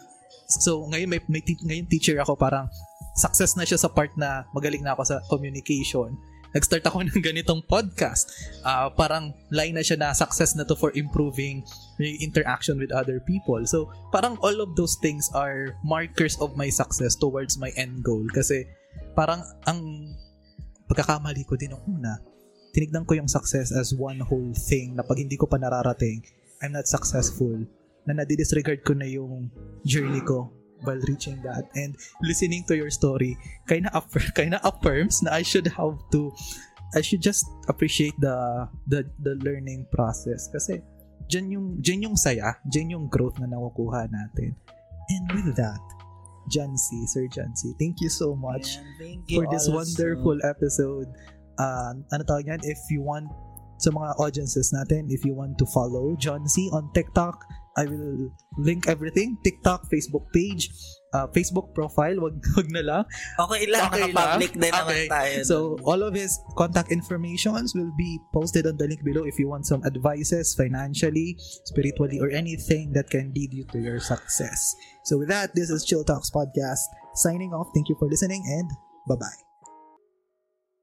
So ngayon may, may te- ngayon teacher ako parang success na siya sa part na magaling na ako sa communication. Nag-start ako ng ganitong podcast. Ah, parang line na siya na success na to for improving interaction with other people. So, parang all of those things are markers of my success towards my end goal. Kasi, parang ang pagkakamali ko din nung una, tinignan ko yung success as one whole thing na pag hindi ko pa nararating, I'm not successful, na nadi-disregard ko na yung journey ko while reaching that. And listening to your story, kinda, affir- kinda affirms na I should have to, I should just appreciate the, the, the learning process. Kasi, dyan yung, dyan yung saya, dyan yung growth na nakukuha natin. And with that, Jancy, Sir Jancy, thank you so much thank you for this wonderful episode. Uh, ano tawag yan? If you want sa mga audiences natin, if you want to follow John C on TikTok, I will link everything. TikTok, Facebook page, uh, Facebook profile, wag, wag na lang. Okay lang, Okay naka-public naman Okay. tayo. So, all of his contact informations will be posted on the link below if you want some advices financially, spiritually, or anything that can lead you to your success. So, with that, this is Chill Talks Podcast signing off. Thank you for listening and bye-bye.